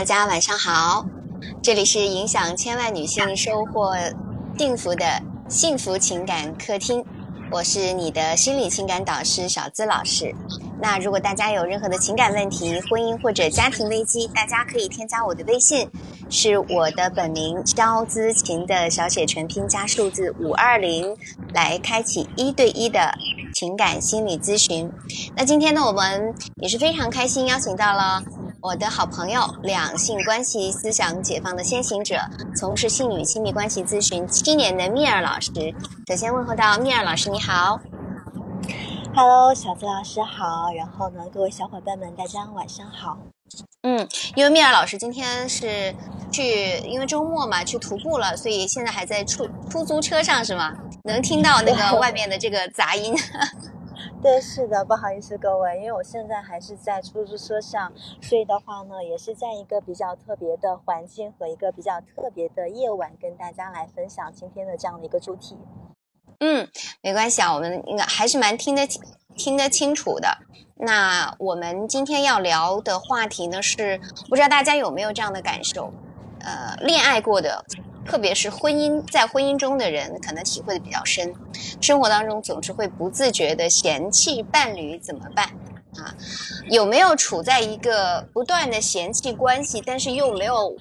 大家晚上好，这里是影响千万女性收获幸福的幸福情感客厅，我是你的心理情感导师小资老师。那如果大家有任何的情感问题、婚姻或者家庭危机，大家可以添加我的微信，是我的本名肖资琴的小写全拼加数字五二零，来开启一对一的情感心理咨询。那今天呢，我们也是非常开心，邀请到了。我的好朋友，两性关系思想解放的先行者，从事性与亲密关系咨询七年的蜜儿老师，首先问候到蜜儿老师，你好。Hello，小子老师好。然后呢，各位小伙伴们，大家晚上好。嗯，因为蜜儿老师今天是去，因为周末嘛，去徒步了，所以现在还在出出租车上，是吗？能听到那个 外面的这个杂音。对，是的，不好意思各位，因为我现在还是在出租车上，所以的话呢，也是在一个比较特别的环境和一个比较特别的夜晚，跟大家来分享今天的这样的一个主题。嗯，没关系啊，我们应该还是蛮听得清听得清楚的。那我们今天要聊的话题呢，是不知道大家有没有这样的感受？呃，恋爱过的。特别是婚姻，在婚姻中的人可能体会的比较深，生活当中总是会不自觉的嫌弃伴侣，怎么办啊？有没有处在一个不断的嫌弃关系，但是又没有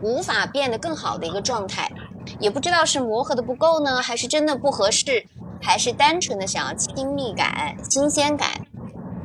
无法变得更好的一个状态？也不知道是磨合的不够呢，还是真的不合适，还是单纯的想要亲密感、新鲜感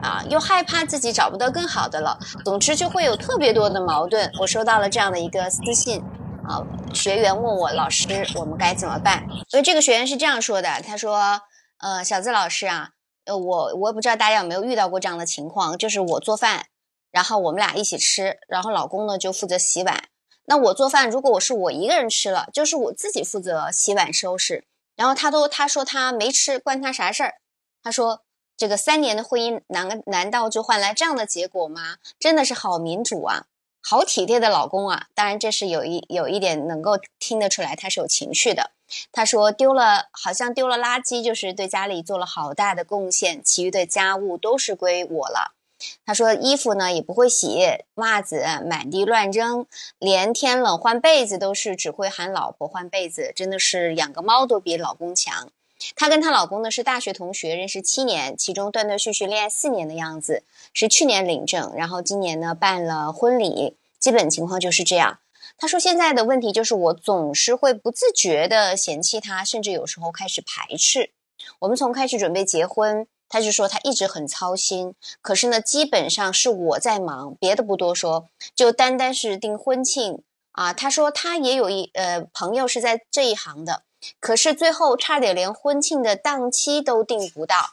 啊？又害怕自己找不到更好的了，总之就会有特别多的矛盾。我收到了这样的一个私信。啊，学员问我老师，我们该怎么办？所以这个学员是这样说的，他说：“呃，小资老师啊，呃，我我也不知道大家有没有遇到过这样的情况，就是我做饭，然后我们俩一起吃，然后老公呢就负责洗碗。那我做饭，如果我是我一个人吃了，就是我自己负责洗碗收拾。然后他都他说他没吃，关他啥事儿？他说这个三年的婚姻难难道就换来这样的结果吗？真的是好民主啊！”好体贴的老公啊！当然，这是有一有一点能够听得出来，他是有情绪的。他说丢了，好像丢了垃圾，就是对家里做了好大的贡献，其余的家务都是归我了。他说衣服呢也不会洗，袜子满地乱扔，连天冷换被子都是只会喊老婆换被子，真的是养个猫都比老公强。她跟她老公呢是大学同学，认识七年，其中断断续续恋爱四年的样子，是去年领证，然后今年呢办了婚礼，基本情况就是这样。她说现在的问题就是我总是会不自觉的嫌弃他，甚至有时候开始排斥。我们从开始准备结婚，他就说他一直很操心，可是呢基本上是我在忙，别的不多说，就单单是订婚庆啊。他说他也有一呃朋友是在这一行的。可是最后差点连婚庆的档期都定不到。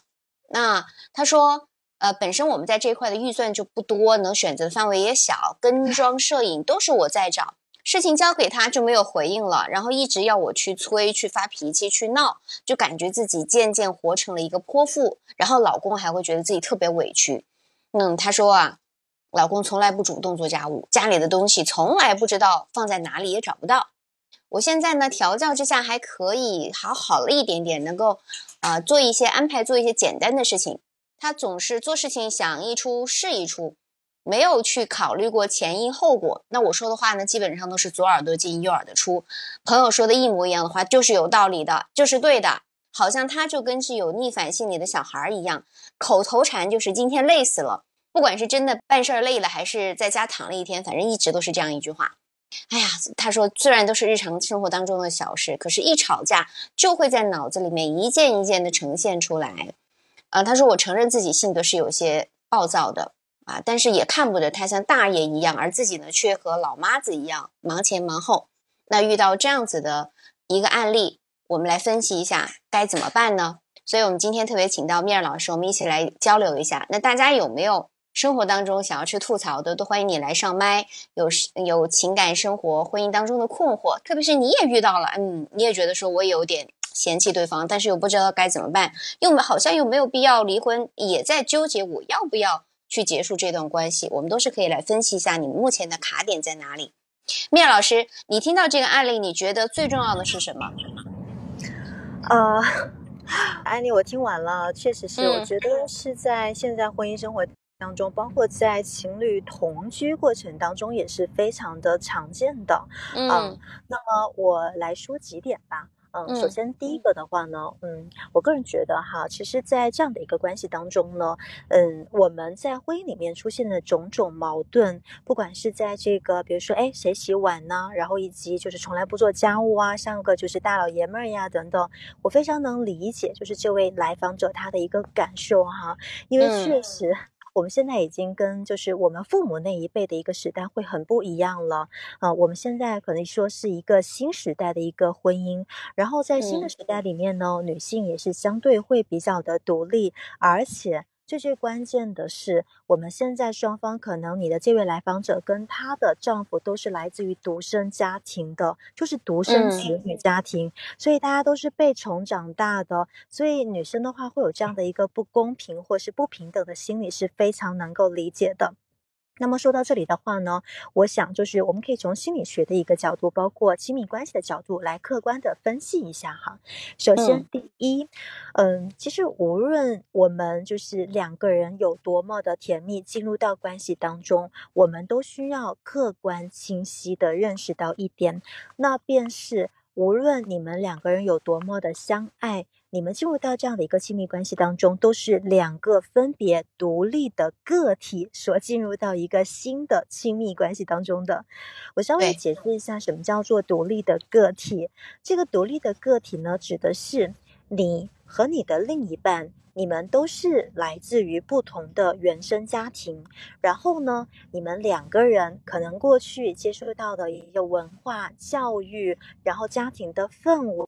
那他说，呃，本身我们在这一块的预算就不多，能选择的范围也小，跟妆、摄影都是我在找，事情交给他就没有回应了，然后一直要我去催、去发脾气、去闹，就感觉自己渐渐活成了一个泼妇，然后老公还会觉得自己特别委屈。嗯，他说啊，老公从来不主动做家务，家里的东西从来不知道放在哪里，也找不到。我现在呢，调教之下还可以好好了一点点，能够，啊，做一些安排，做一些简单的事情。他总是做事情想一出是一出，没有去考虑过前因后果。那我说的话呢，基本上都是左耳朵进右耳朵出。朋友说的一模一样的话，就是有道理的，就是对的。好像他就跟是有逆反心理的小孩一样，口头禅就是今天累死了。不管是真的办事儿累了，还是在家躺了一天，反正一直都是这样一句话。哎呀，他说虽然都是日常生活当中的小事，可是一吵架就会在脑子里面一件一件的呈现出来。啊，他说我承认自己性格是有些暴躁的啊，但是也看不得他像大爷一样，而自己呢却和老妈子一样忙前忙后。那遇到这样子的一个案例，我们来分析一下该怎么办呢？所以我们今天特别请到面儿老师，我们一起来交流一下。那大家有没有？生活当中想要去吐槽的，都欢迎你来上麦。有有情感生活、婚姻当中的困惑，特别是你也遇到了，嗯，你也觉得说我有点嫌弃对方，但是又不知道该怎么办，又好像又没有必要离婚，也在纠结我要不要去结束这段关系。我们都是可以来分析一下你们目前的卡点在哪里。面老师，你听到这个案例，你觉得最重要的是什么？呃，案例我听完了，确实是，我觉得是在现在婚姻生活。当中，包括在情侣同居过程当中，也是非常的常见的。嗯，那么我来说几点吧。嗯，首先第一个的话呢，嗯，我个人觉得哈，其实，在这样的一个关系当中呢，嗯，我们在婚姻里面出现的种种矛盾，不管是在这个，比如说，哎，谁洗碗呢？然后以及就是从来不做家务啊，像个就是大老爷们儿呀等等，我非常能理解，就是这位来访者他的一个感受哈，因为确实。我们现在已经跟就是我们父母那一辈的一个时代会很不一样了啊！我们现在可能说是一个新时代的一个婚姻，然后在新的时代里面呢，女性也是相对会比较的独立，而且。最最关键的是，我们现在双方可能你的这位来访者跟她的丈夫都是来自于独生家庭的，就是独生子女家庭，所以大家都是被宠长大的，所以女生的话会有这样的一个不公平或是不平等的心理，是非常能够理解的。那么说到这里的话呢，我想就是我们可以从心理学的一个角度，包括亲密关系的角度来客观的分析一下哈。首先，第一，嗯，其实无论我们就是两个人有多么的甜蜜，进入到关系当中，我们都需要客观清晰的认识到一点，那便是无论你们两个人有多么的相爱。你们进入到这样的一个亲密关系当中，都是两个分别独立的个体所进入到一个新的亲密关系当中的。我稍微解释一下，什么叫做独立的个体？这个独立的个体呢，指的是你和你的另一半，你们都是来自于不同的原生家庭，然后呢，你们两个人可能过去接触到的一个文化教育，然后家庭的氛围。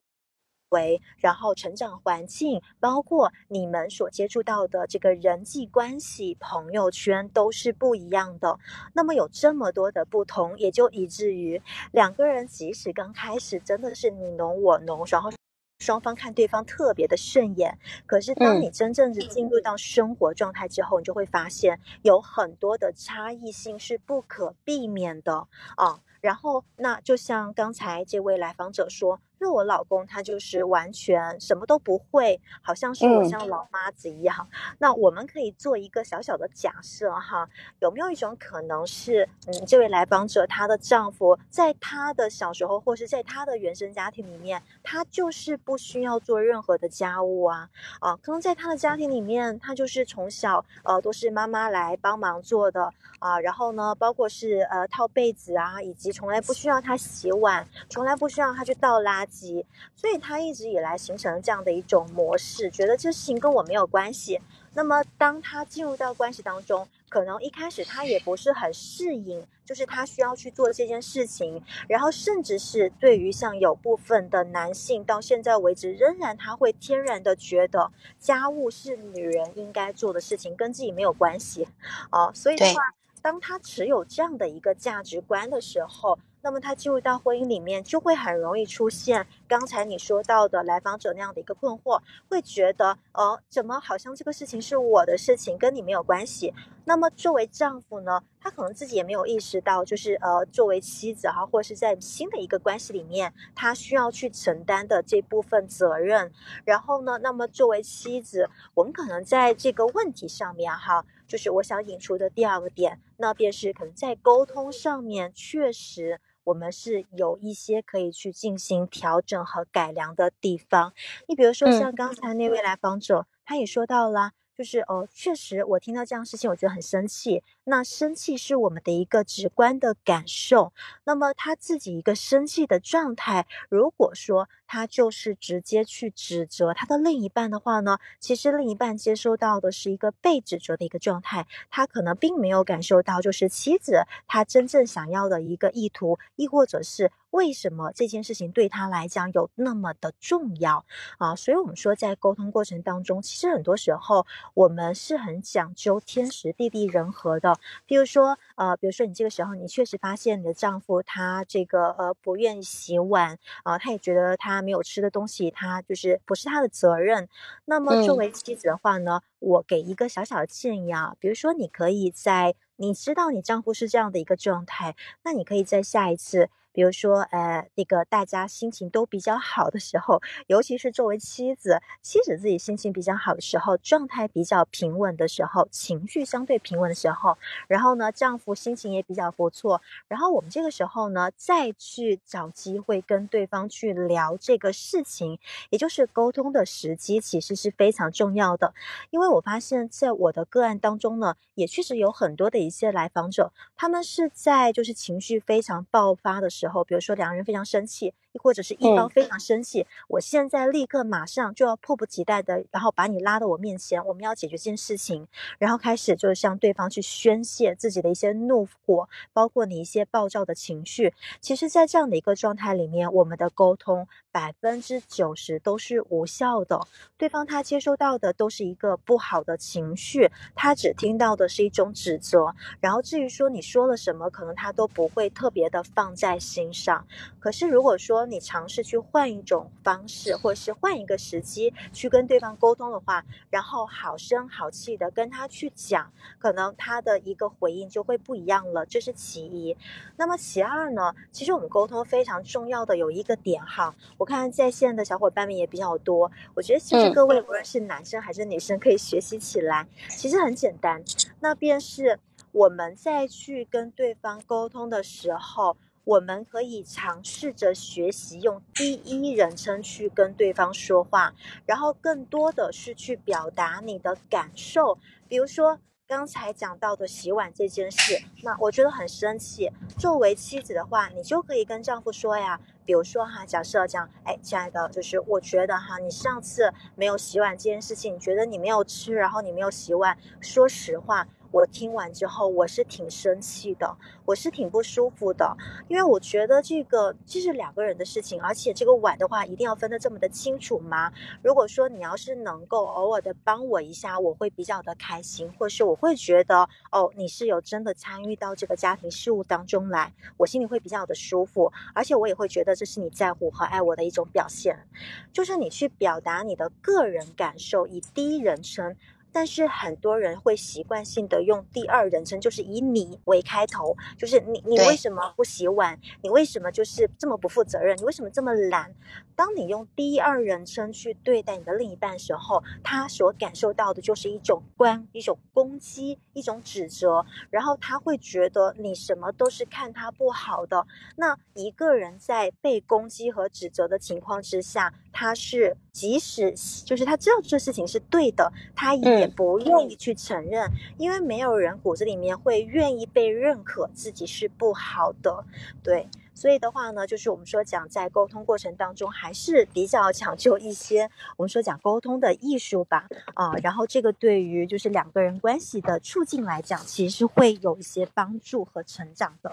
为，然后成长环境，包括你们所接触到的这个人际关系、朋友圈都是不一样的。那么有这么多的不同，也就以至于两个人即使刚开始真的是你侬我侬，然后双方看对方特别的顺眼，可是当你真正的进入到生活状态之后，你就会发现有很多的差异性是不可避免的啊。然后，那就像刚才这位来访者说。那我老公他就是完全什么都不会，好像是我像老妈子一样。那我们可以做一个小小的假设哈，有没有一种可能是，嗯，这位来访者她的丈夫在她的小时候，或是在她的原生家庭里面，他就是不需要做任何的家务啊啊，可能在他的家庭里面，他就是从小呃都是妈妈来帮忙做的啊，然后呢，包括是呃套被子啊，以及从来不需要他洗碗，从来不需要他去倒垃。机，所以他一直以来形成了这样的一种模式，觉得这事情跟我没有关系。那么，当他进入到关系当中，可能一开始他也不是很适应，就是他需要去做这件事情，然后甚至是对于像有部分的男性，到现在为止，仍然他会天然的觉得家务是女人应该做的事情，跟自己没有关系哦。所以的话，当他持有这样的一个价值观的时候。那么他进入到婚姻里面，就会很容易出现刚才你说到的来访者那样的一个困惑，会觉得，呃，怎么好像这个事情是我的事情，跟你没有关系。那么作为丈夫呢，他可能自己也没有意识到，就是呃，作为妻子哈，或者是在新的一个关系里面，他需要去承担的这部分责任。然后呢，那么作为妻子，我们可能在这个问题上面哈，就是我想引出的第二个点，那便是可能在沟通上面确实。我们是有一些可以去进行调整和改良的地方。你比如说，像刚才那位来访者，他也说到了。就是哦，确实，我听到这样事情，我觉得很生气。那生气是我们的一个直观的感受。那么他自己一个生气的状态，如果说他就是直接去指责他的另一半的话呢，其实另一半接收到的是一个被指责的一个状态，他可能并没有感受到就是妻子他真正想要的一个意图，亦或者是。为什么这件事情对他来讲有那么的重要啊？所以，我们说在沟通过程当中，其实很多时候我们是很讲究天时地利人和的。比如说，呃，比如说你这个时候你确实发现你的丈夫他这个呃不愿意洗碗啊，他也觉得他没有吃的东西，他就是不是他的责任。那么，作为妻子的话呢，我给一个小小的建议啊，比如说你可以在你知道你丈夫是这样的一个状态，那你可以在下一次。比如说，呃，那个大家心情都比较好的时候，尤其是作为妻子，妻子自己心情比较好的时候，状态比较平稳的时候，情绪相对平稳的时候，然后呢，丈夫心情也比较不错，然后我们这个时候呢，再去找机会跟对方去聊这个事情，也就是沟通的时机，其实是非常重要的。因为我发现，在我的个案当中呢，也确实有很多的一些来访者，他们是在就是情绪非常爆发的时候，比如说两个人非常生气，或者是一方非常生气，我现在立刻马上就要迫不及待的，然后把你拉到我面前，我们要解决这件事情，然后开始就是向对方去宣泄自己的一些怒火，包括你一些暴躁的情绪。其实，在这样的一个状态里面，我们的沟通百分之九十都是无效的，对方他接收到的都是一个不好的情绪，他只听到的是一种指责，然后至于说你说了什么，可能他都不会特别的放在心上。可是如果说你尝试去换一种方式，或者是换一个时机去跟对方沟通的话，然后好声好气的跟他去讲，可能他的一个回应就会不一样了。这是其一。那么其二呢？其实我们沟通非常重要的有一个点哈，我看在线的小伙伴们也比较多，我觉得其实各位无论是男生还是女生可以学习起来，其实很简单，那便是我们在去跟对方沟通的时候。我们可以尝试着学习用第一人称去跟对方说话，然后更多的是去表达你的感受。比如说刚才讲到的洗碗这件事，那我觉得很生气。作为妻子的话，你就可以跟丈夫说呀，比如说哈，假设讲，哎，亲爱的，就是我觉得哈，你上次没有洗碗这件事情，你觉得你没有吃，然后你没有洗碗，说实话。我听完之后，我是挺生气的，我是挺不舒服的，因为我觉得这个这是两个人的事情，而且这个碗的话一定要分得这么的清楚吗？如果说你要是能够偶尔的帮我一下，我会比较的开心，或是我会觉得哦，你是有真的参与到这个家庭事务当中来，我心里会比较的舒服，而且我也会觉得这是你在乎和爱我的一种表现，就是你去表达你的个人感受，以第一人称。但是很多人会习惯性的用第二人称，就是以你为开头，就是你你为什么不洗碗？你为什么就是这么不负责任？你为什么这么懒？当你用第二人称去对待你的另一半时候，他所感受到的就是一种关、一种攻击、一种指责，然后他会觉得你什么都是看他不好的。那一个人在被攻击和指责的情况之下，他是即使就是他知道这事情是对的，他也。也不愿意去承认，因为没有人骨子里面会愿意被认可自己是不好的，对，所以的话呢，就是我们说讲在沟通过程当中，还是比较讲究一些我们说讲沟通的艺术吧，啊，然后这个对于就是两个人关系的促进来讲，其实是会有一些帮助和成长的。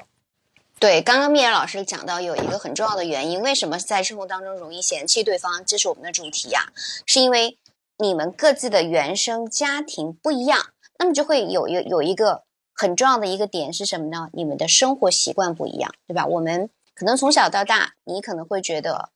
对，刚刚蜜儿老师讲到有一个很重要的原因，为什么在生活当中容易嫌弃对方？这是我们的主题呀，是因为。你们各自的原生家庭不一样，那么就会有有有一个很重要的一个点是什么呢？你们的生活习惯不一样，对吧？我们可能从小到大，你可能会觉得，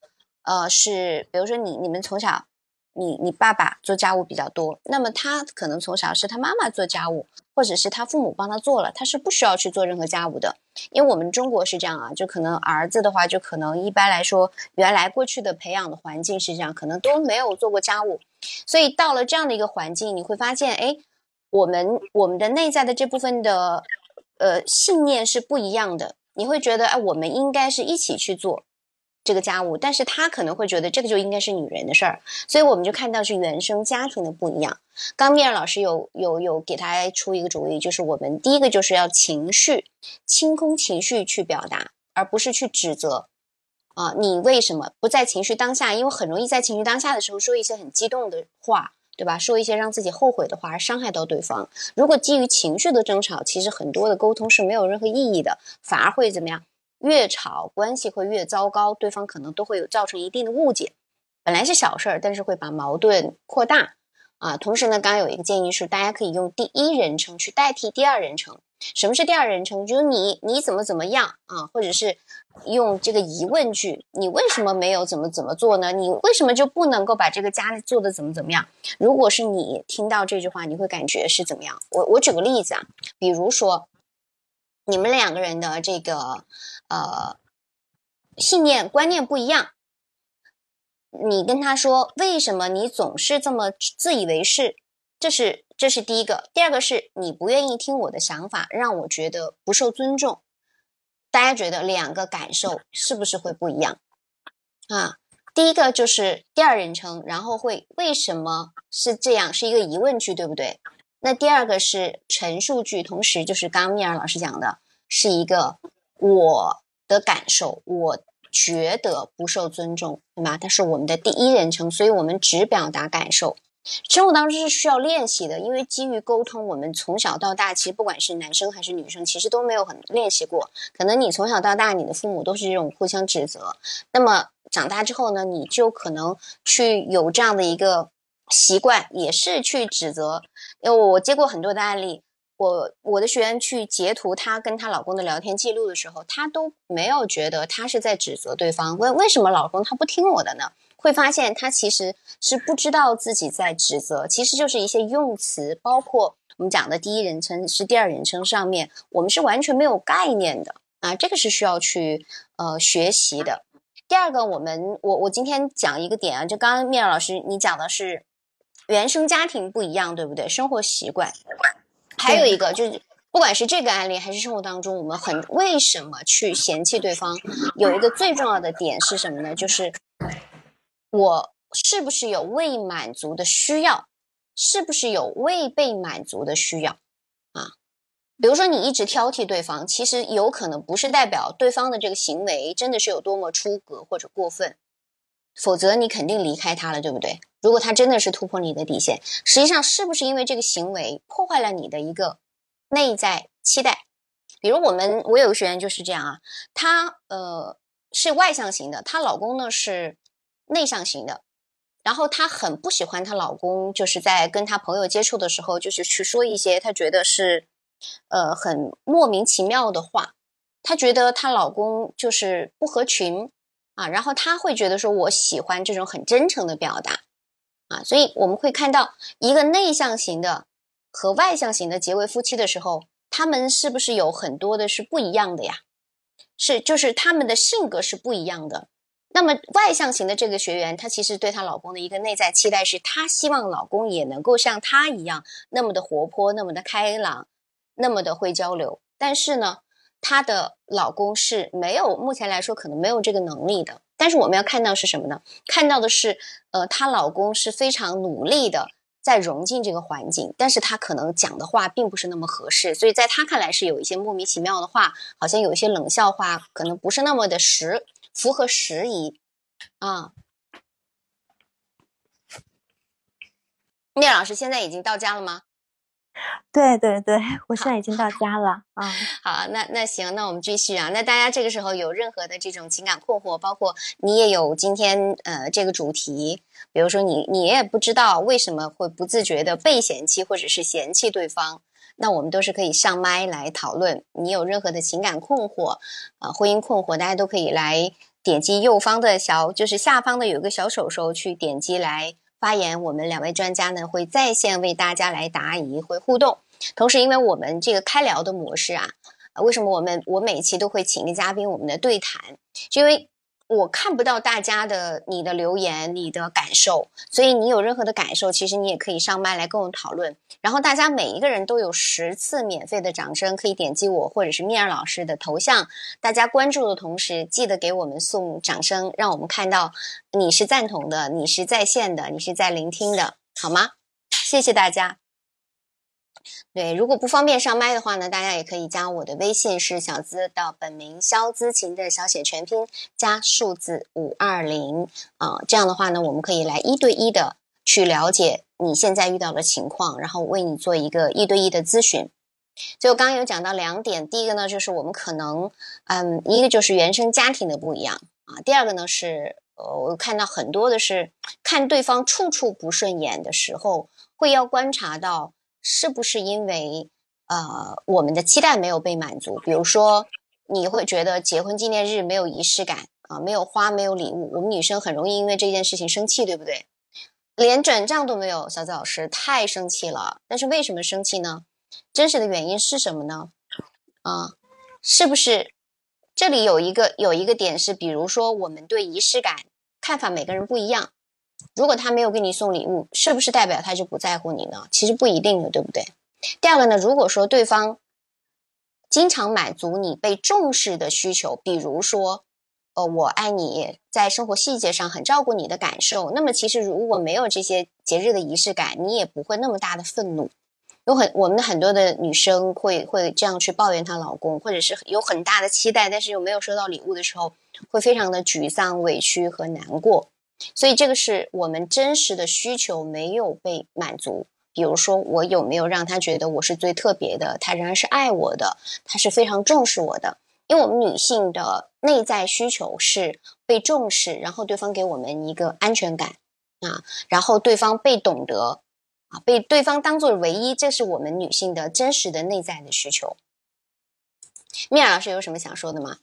呃，是比如说你你们从小，你你爸爸做家务比较多，那么他可能从小是他妈妈做家务。或者是他父母帮他做了，他是不需要去做任何家务的，因为我们中国是这样啊，就可能儿子的话，就可能一般来说，原来过去的培养的环境是这样，可能都没有做过家务，所以到了这样的一个环境，你会发现，哎，我们我们的内在的这部分的呃信念是不一样的，你会觉得，哎，我们应该是一起去做。这个家务，但是他可能会觉得这个就应该是女人的事儿，所以我们就看到是原生家庭的不一样。刚米尔老师有有有给他出一个主意，就是我们第一个就是要情绪清空情绪去表达，而不是去指责啊，你为什么不在情绪当下？因为很容易在情绪当下的时候说一些很激动的话，对吧？说一些让自己后悔的话而伤害到对方。如果基于情绪的争吵，其实很多的沟通是没有任何意义的，反而会怎么样？越吵，关系会越糟糕，对方可能都会有造成一定的误解。本来是小事儿，但是会把矛盾扩大啊。同时呢，刚刚有一个建议是，大家可以用第一人称去代替第二人称。什么是第二人称？就是你你怎么怎么样啊，或者是用这个疑问句，你为什么没有怎么怎么做呢？你为什么就不能够把这个家做的怎么怎么样？如果是你听到这句话，你会感觉是怎么样？我我举个例子啊，比如说。你们两个人的这个，呃，信念观念不一样。你跟他说为什么你总是这么自以为是？这是这是第一个。第二个是你不愿意听我的想法，让我觉得不受尊重。大家觉得两个感受是不是会不一样啊？第一个就是第二人称，然后会为什么是这样？是一个疑问句，对不对？那第二个是陈述句，同时就是刚米尔老师讲的，是一个我的感受，我觉得不受尊重，对吧？它是我们的第一人称，所以我们只表达感受。生活当中是需要练习的，因为基于沟通，我们从小到大，其实不管是男生还是女生，其实都没有很练习过。可能你从小到大，你的父母都是这种互相指责，那么长大之后呢，你就可能去有这样的一个习惯，也是去指责。因为我接过很多的案例，我我的学员去截图她跟她老公的聊天记录的时候，她都没有觉得她是在指责对方。为为什么老公他不听我的呢？会发现他其实是不知道自己在指责，其实就是一些用词，包括我们讲的第一人称是第二人称上面，我们是完全没有概念的啊，这个是需要去呃学习的。第二个，我们我我今天讲一个点啊，就刚刚面老师你讲的是。原生家庭不一样，对不对？生活习惯，还有一个就是，不管是这个案例还是生活当中，我们很为什么去嫌弃对方？有一个最重要的点是什么呢？就是我是不是有未满足的需要？是不是有未被满足的需要？啊，比如说你一直挑剔对方，其实有可能不是代表对方的这个行为真的是有多么出格或者过分。否则你肯定离开他了，对不对？如果他真的是突破你的底线，实际上是不是因为这个行为破坏了你的一个内在期待？比如我们，我有个学员就是这样啊，她呃是外向型的，她老公呢是内向型的，然后她很不喜欢她老公就是在跟她朋友接触的时候，就是去说一些她觉得是呃很莫名其妙的话，她觉得她老公就是不合群。啊，然后他会觉得说，我喜欢这种很真诚的表达，啊，所以我们会看到一个内向型的和外向型的结为夫妻的时候，他们是不是有很多的是不一样的呀？是，就是他们的性格是不一样的。那么外向型的这个学员，她其实对她老公的一个内在期待是，她希望老公也能够像她一样那么的活泼，那么的开朗，那么的会交流。但是呢？她的老公是没有，目前来说可能没有这个能力的。但是我们要看到是什么呢？看到的是，呃，她老公是非常努力的在融进这个环境，但是他可能讲的话并不是那么合适，所以在她看来是有一些莫名其妙的话，好像有一些冷笑话，可能不是那么的实符合时宜啊。聂老师现在已经到家了吗？对对对，我现在已经到 家了啊。好，那那行，那我们继续啊。那大家这个时候有任何的这种情感困惑，包括你也有今天呃这个主题，比如说你你也不知道为什么会不自觉的被嫌弃或者是嫌弃对方，那我们都是可以上麦来讨论。你有任何的情感困惑啊，婚姻困惑，大家都可以来点击右方的小，就是下方的有一个小手手去点击来。发言，我们两位专家呢会在线为大家来答疑，会互动。同时，因为我们这个开聊的模式啊，为什么我们我每期都会请一个嘉宾，我们的对谈，是因为。我看不到大家的你的留言，你的感受，所以你有任何的感受，其实你也可以上麦来跟我讨论。然后大家每一个人都有十次免费的掌声，可以点击我或者是米尔老师的头像。大家关注的同时，记得给我们送掌声，让我们看到你是赞同的，你是在线的，你是在聆听的，好吗？谢谢大家。对，如果不方便上麦的话呢，大家也可以加我的微信，是小资的本名肖资琴的小写全拼加数字五二零啊。这样的话呢，我们可以来一对一的去了解你现在遇到的情况，然后为你做一个一对一的咨询。所以我刚刚有讲到两点，第一个呢就是我们可能，嗯，一个就是原生家庭的不一样啊，第二个呢是呃，我看到很多的是看对方处处不顺眼的时候，会要观察到。是不是因为呃我们的期待没有被满足？比如说，你会觉得结婚纪念日没有仪式感啊，没有花，没有礼物。我们女生很容易因为这件事情生气，对不对？连转账都没有，小紫老师太生气了。但是为什么生气呢？真实的原因是什么呢？啊，是不是这里有一个有一个点是，比如说我们对仪式感看法每个人不一样。如果他没有给你送礼物，是不是代表他就不在乎你呢？其实不一定的，对不对？第二个呢，如果说对方经常满足你被重视的需求，比如说，呃，我爱你，在生活细节上很照顾你的感受，那么其实如果没有这些节日的仪式感，你也不会那么大的愤怒。有很我们的很多的女生会会这样去抱怨她老公，或者是有很大的期待，但是又没有收到礼物的时候，会非常的沮丧、委屈和难过。所以这个是我们真实的需求没有被满足。比如说，我有没有让他觉得我是最特别的？他仍然是爱我的，他是非常重视我的。因为我们女性的内在需求是被重视，然后对方给我们一个安全感啊，然后对方被懂得啊，被对方当做唯一，这是我们女性的真实的内在的需求。米娅老师有什么想说的吗？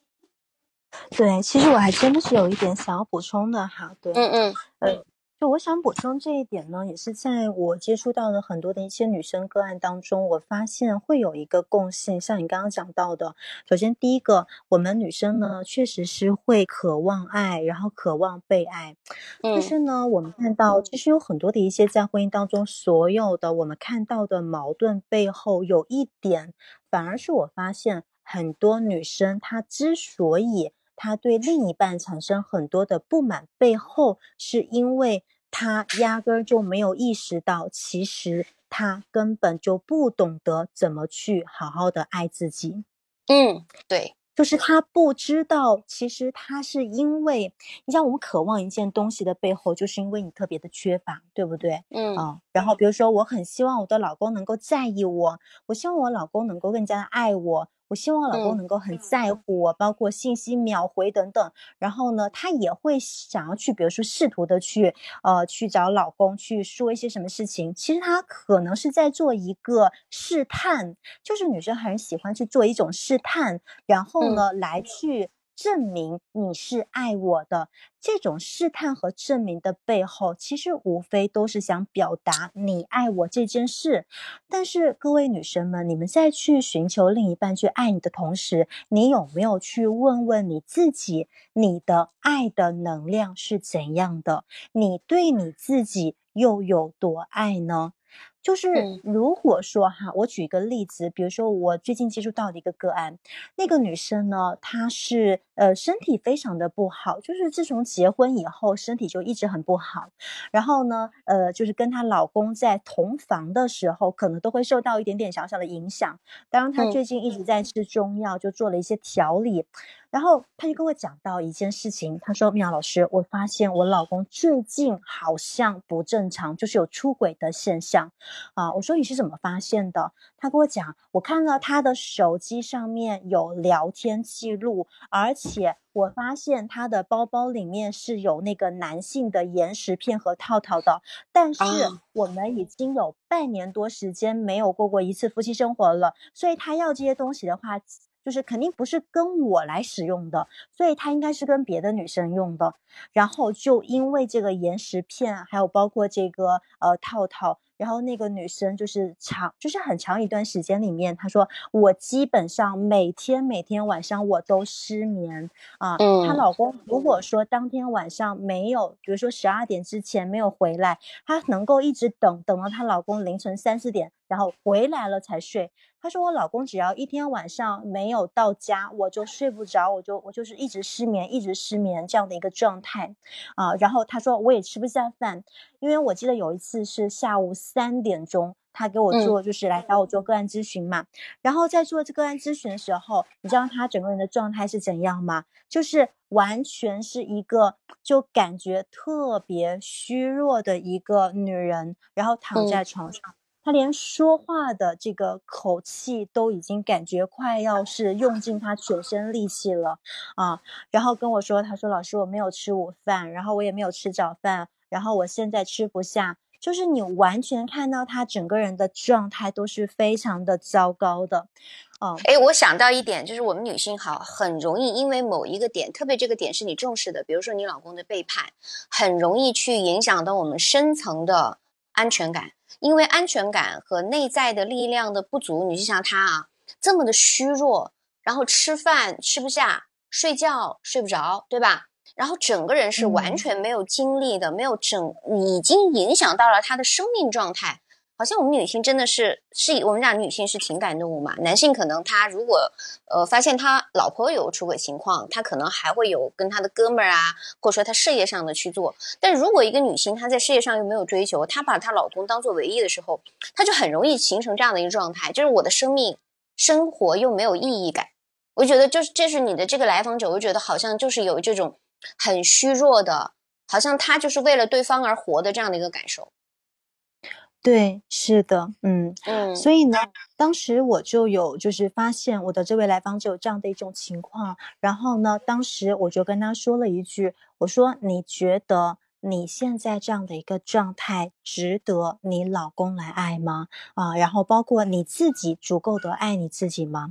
对，其实我还真的是有一点想要补充的哈。对，嗯嗯，呃，就我想补充这一点呢，也是在我接触到的很多的一些女生个案当中，我发现会有一个共性，像你刚刚讲到的，首先第一个，我们女生呢确实是会渴望爱，然后渴望被爱，但是呢，我们看到其实有很多的一些在婚姻当中，所有的我们看到的矛盾背后，有一点，反而是我发现很多女生她之所以他对另一半产生很多的不满，背后是因为他压根儿就没有意识到，其实他根本就不懂得怎么去好好的爱自己。嗯，对，就是他不知道，其实他是因为，你像我们渴望一件东西的背后，就是因为你特别的缺乏，对不对？嗯啊，然后比如说，我很希望我的老公能够在意我，我希望我老公能够更加的爱我。我希望老公能够很在乎我，包括信息秒回等等。然后呢，他也会想要去，比如说试图的去，呃，去找老公去说一些什么事情。其实他可能是在做一个试探，就是女生很喜欢去做一种试探，然后呢，来去。证明你是爱我的这种试探和证明的背后，其实无非都是想表达你爱我这件事。但是各位女生们，你们在去寻求另一半去爱你的同时，你有没有去问问你自己，你的爱的能量是怎样的？你对你自己又有多爱呢？就是如果说哈，我举一个例子，比如说我最近接触到的一个个案，那个女生呢，她是呃身体非常的不好，就是自从结婚以后，身体就一直很不好。然后呢，呃，就是跟她老公在同房的时候，可能都会受到一点点小小的影响。当然，她最近一直在吃中药，就做了一些调理。然后他就跟我讲到一件事情，他说：“妙老师，我发现我老公最近好像不正常，就是有出轨的现象。”啊，我说你是怎么发现的？他跟我讲，我看到他的手机上面有聊天记录，而且我发现他的包包里面是有那个男性的延时片和套套的。但是我们已经有半年多时间没有过过一次夫妻生活了，所以他要这些东西的话。就是肯定不是跟我来使用的，所以他应该是跟别的女生用的。然后就因为这个延时片，还有包括这个呃套套，然后那个女生就是长，就是很长一段时间里面，她说我基本上每天每天晚上我都失眠啊。她老公如果说当天晚上没有，比如说十二点之前没有回来，她能够一直等等到她老公凌晨三四点，然后回来了才睡。她说：“我老公只要一天晚上没有到家，我就睡不着，我就我就是一直失眠，一直失眠这样的一个状态啊。然后她说我也吃不下饭，因为我记得有一次是下午三点钟，他给我做就是来找我做个案咨询嘛。然后在做这个案咨询的时候，你知道他整个人的状态是怎样吗？就是完全是一个就感觉特别虚弱的一个女人，然后躺在床上。”他连说话的这个口气都已经感觉快要是用尽他全身力气了啊！然后跟我说，他说：“老师，我没有吃午饭，然后我也没有吃早饭，然后我现在吃不下。”就是你完全看到他整个人的状态都是非常的糟糕的。哦，哎，我想到一点，就是我们女性好很容易因为某一个点，特别这个点是你重视的，比如说你老公的背叛，很容易去影响到我们深层的安全感。因为安全感和内在的力量的不足，你就像他啊，这么的虚弱，然后吃饭吃不下，睡觉睡不着，对吧？然后整个人是完嗯全没有精力的，没有整，已经影响到了他的生命状态。好像我们女性真的是，是以我们讲女性是情感动物嘛，男性可能他如果呃发现他老婆有出轨情况，他可能还会有跟他的哥们儿啊，或者说他事业上的去做。但如果一个女性她在事业上又没有追求，她把她老公当做唯一的时候，她就很容易形成这样的一个状态，就是我的生命生活又没有意义感。我觉得就是这是你的这个来访者，我觉得好像就是有这种很虚弱的，好像他就是为了对方而活的这样的一个感受。对，是的，嗯，嗯所以呢，当时我就有就是发现我的这位来访者有这样的一种情况，然后呢，当时我就跟他说了一句，我说你觉得你现在这样的一个状态值得你老公来爱吗？啊，然后包括你自己足够的爱你自己吗？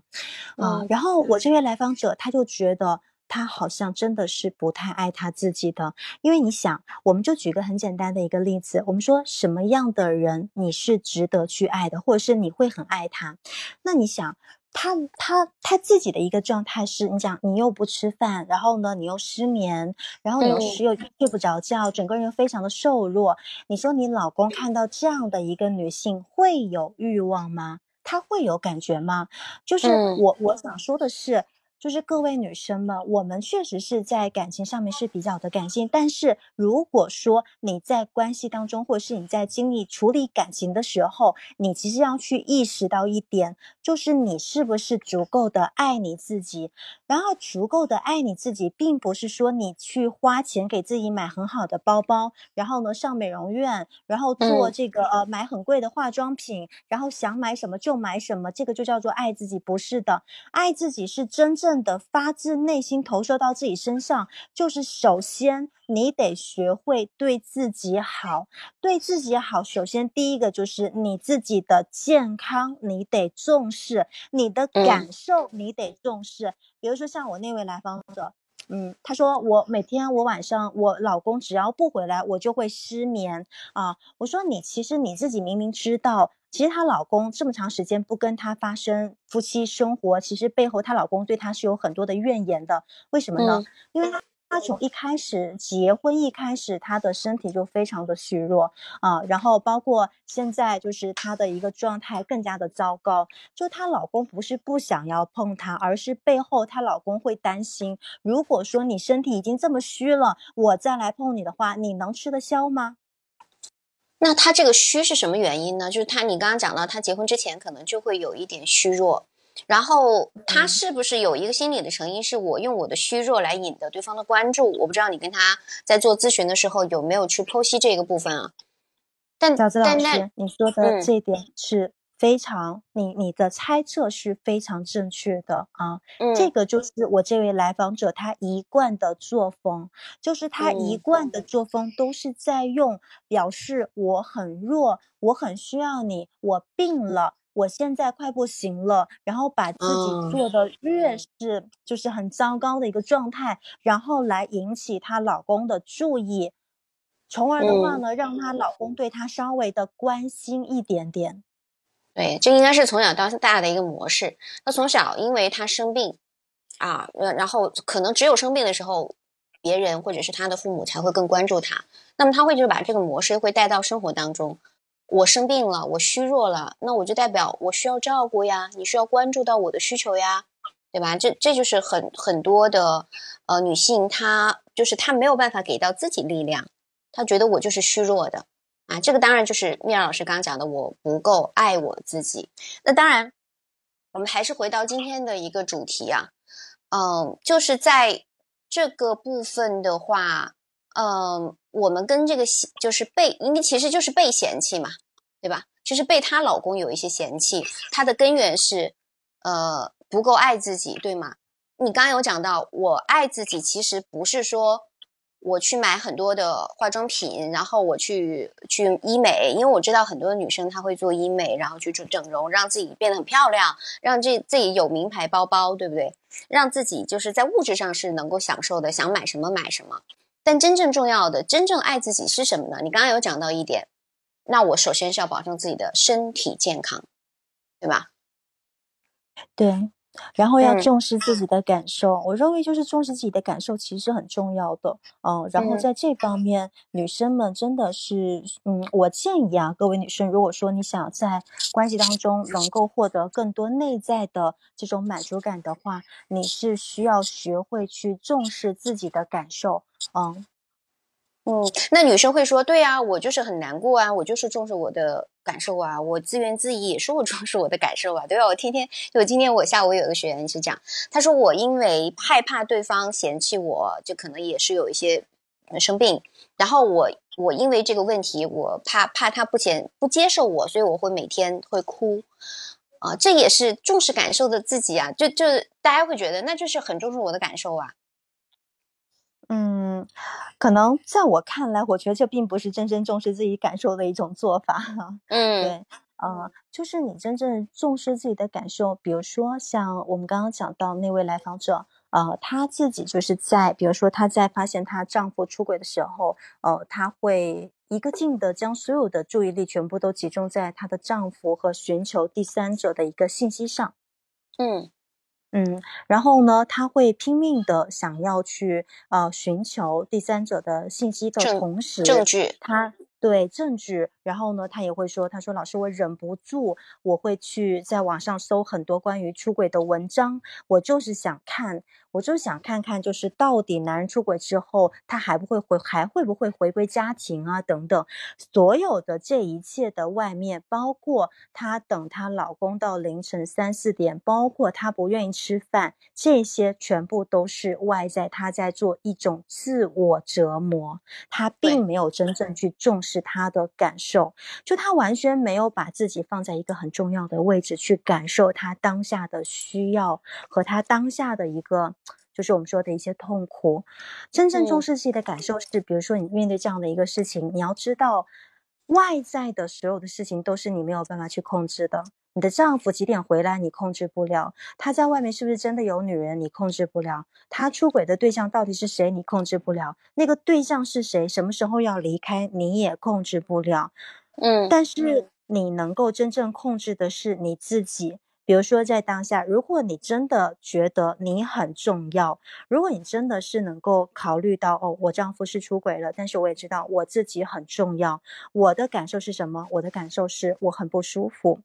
啊，嗯然后我这位来访者他就觉得。他好像真的是不太爱他自己的，因为你想，我们就举个很简单的一个例子，我们说什么样的人你是值得去爱的，或者是你会很爱他，那你想。他他他自己的一个状态是，你讲你又不吃饭，然后呢你又失眠，然后你又嗯是又睡不着觉，整个人非常的瘦弱。你说你老公看到这样的一个女性会有欲望吗？他会有感觉吗？就是嗯我我想说的是，就是各位女生们，我们确实是在感情上面是比较的感性，但是如果说你在关系当中，或者是你在经历处理感情的时候，你其实要去意识到一点，就是你是不是足够的爱你自己。然后足够的爱你自己，并不是说你去花钱给自己买很好的包包，然后呢上美容院，然后做嗯这个、呃买很贵的化妆品，然后想买什么就买什么，这个就叫做爱自己，不是的。爱自己是真正的发自内心投射到自己身上，就是首先你得学会对自己好，对自己好。首先第一个就是你自己的健康，你得重视，你的嗯感受你得重视。比如说像我那位来访者。嗯，他说我每天我晚上我老公只要不回来，我就会失眠啊。我说你其实你自己明明知道，其实她老公这么长时间不跟她发生夫妻生活，其实背后她老公对她是有很多的怨言的。为什么呢？嗯因为她从一开始结婚一开始，她的身体就非常的虚弱啊，然后包括现在就是她的一个状态更加的糟糕。就她老公不是不想要碰她，而是背后她老公会担心，如果说你身体已经这么虚了，我再来碰你的话，你能吃得消吗？那他这个虚是什么原因呢？就是他，你刚刚讲到，他结婚之前可能就会有一点虚弱，然后他嗯是不是有一个心理的成因，是我用我的虚弱来引得对方的关注？我不知道你跟他在做咨询的时候有没有去剖析这个部分啊？但但那师，你说的嗯这一点是非常，你你的猜测是非常正确的啊。这嗯个就是我这位来访者他一贯的作风，就是他一嗯贯的作风都是在用表示我很弱，我很需要你，我病了。我现在快不行了，然后把自嗯己做的越是就是很糟糕的一个状态，然后来引起她老公的注意，从而的话嗯呢，让她老公对她稍微的关心一点点。对，这应该是从小到大的一个模式。那从小因为她生病啊，呃然后可能只有生病的时候，别人或者是他的父母才会更关注他。那么他会就把这个模式会带到生活当中。我生病了，我虚弱了，那我就代表我需要照顾呀，你需要关注到我的需求呀，对吧？这这就是很很多的呃女性，她就是她没有办法给到自己力量，她觉得我就是虚弱的。啊，这个当然就是米尔老师刚刚讲的，我不够爱我自己。那当然，我们还是回到今天的一个主题啊，嗯，就是在这个部分的话，嗯，我们跟这个就是被，因为其实就是被嫌弃嘛，对吧？就是被她老公有一些嫌弃，她的根源是呃不够爱自己，对吗？你刚刚有讲到，我爱自己其实不是说我去买很多的化妆品，然后我去去医美，因为我知道很多女生她会做医美，然后去做整容，让自己变得很漂亮，让这自己有名牌包包，对不对？让自己就是在物质上是能够享受的，想买什么买什么。但真正重要的，真正爱自己是什么呢？你刚刚有讲到一点，那我首先是要保证自己的身体健康，对吧？对，然后要重视自己的感受，我认为就是重视自己的感受其实很重要的，嗯，然后在这方面，女生们真的是，嗯，我建议啊，各位女生，如果说你想在关系当中能够获得更多内在的这种满足感的话，你是需要学会去重视自己的感受，嗯。嗯，那女生会说，对啊，我就是很难过啊，我就是重视我的感受啊，我自怨自艾也是我重视我的感受啊，对吧？我天天就今天我下午有一个学员是讲，他说我因为害怕对方嫌弃我，就可能也是有一些生病，然后我我因为这个问题，我怕怕他不接不接受我，所以我会每天会哭啊，这也是重视感受的自己啊，就就大家会觉得那就是很重视我的感受啊。嗯，可能在我看来，我觉得这并不是真正重视自己感受的一种做法。嗯，对，呃，就是你真正重视自己的感受，比如说像我们刚刚讲到那位来访者，呃，她自己就是在，比如说她在发现她丈夫出轨的时候，呃，她会一个劲的将所有的注意力全部都集中在她的丈夫和寻求第三者的一个信息上。嗯。嗯，然后呢，他会拼命的想要去呃寻求第三者的信息的同时，证据，他对证据，然后呢，他也会说，他说老师，我忍不住，我会去在网上搜很多关于出轨的文章，我就是想看。我就想看看，就是到底男人出轨之后，他还不会回，还会不会回归家庭啊？等等，所有的这一切的外面，包括她等她老公到凌晨三四点，包括她不愿意吃饭，这些全部都是外在，她在做一种自我折磨。她并没有真正去重视她的感受，就他完全没有把自己放在一个很重要的位置去感受他当下的需要和他当下的一个。就是我们说的一些痛苦，真正重视自己的感受是，比如说你面对这样的一个事情，你要知道，外在的所有的事情都是你没有办法去控制的。你的丈夫几点回来，你控制不了；他在外面是不是真的有女人，你控制不了；他出轨的对象到底是谁，你控制不了；那个对象是谁，什么时候要离开，你也控制不了。嗯，但是你能够真正控制的是你自己。比如说，在当下，如果你真的觉得你很重要，如果你真的是能够考虑到，哦，我丈夫是出轨了，但是我也知道我自己很重要，我的感受是什么？我的感受是我很不舒服，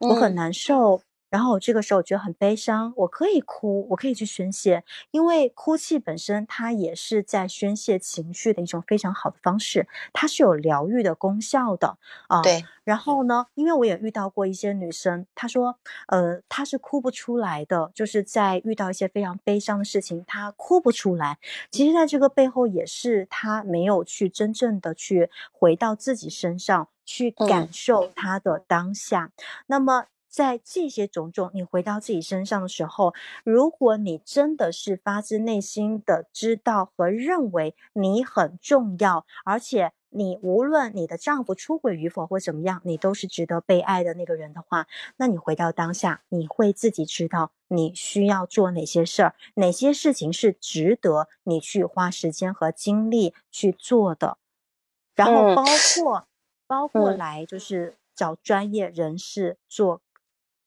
我很难受。然后我这个时候我觉得很悲伤，我可以哭，我可以去宣泄，因为哭泣本身它也是在宣泄情绪的一种非常好的方式，它是有疗愈的功效的啊。对。然后呢，因为我也遇到过一些女生，她说，呃，她是哭不出来的，就是在遇到一些非常悲伤的事情，她哭不出来。其实，在这个背后也是她没有去真正的去回到自己身上去感受她的当下。那么。在这些种种，你回到自己身上的时候，如果你真的是发自内心的知道和认为你很重要，而且你无论你的丈夫出轨与否或怎么样，你都是值得被爱的那个人的话，那你回到当下，你会自己知道你需要做哪些事儿，哪些事情是值得你去花时间和精力去做的，然后包括包括来就是找专业人士做。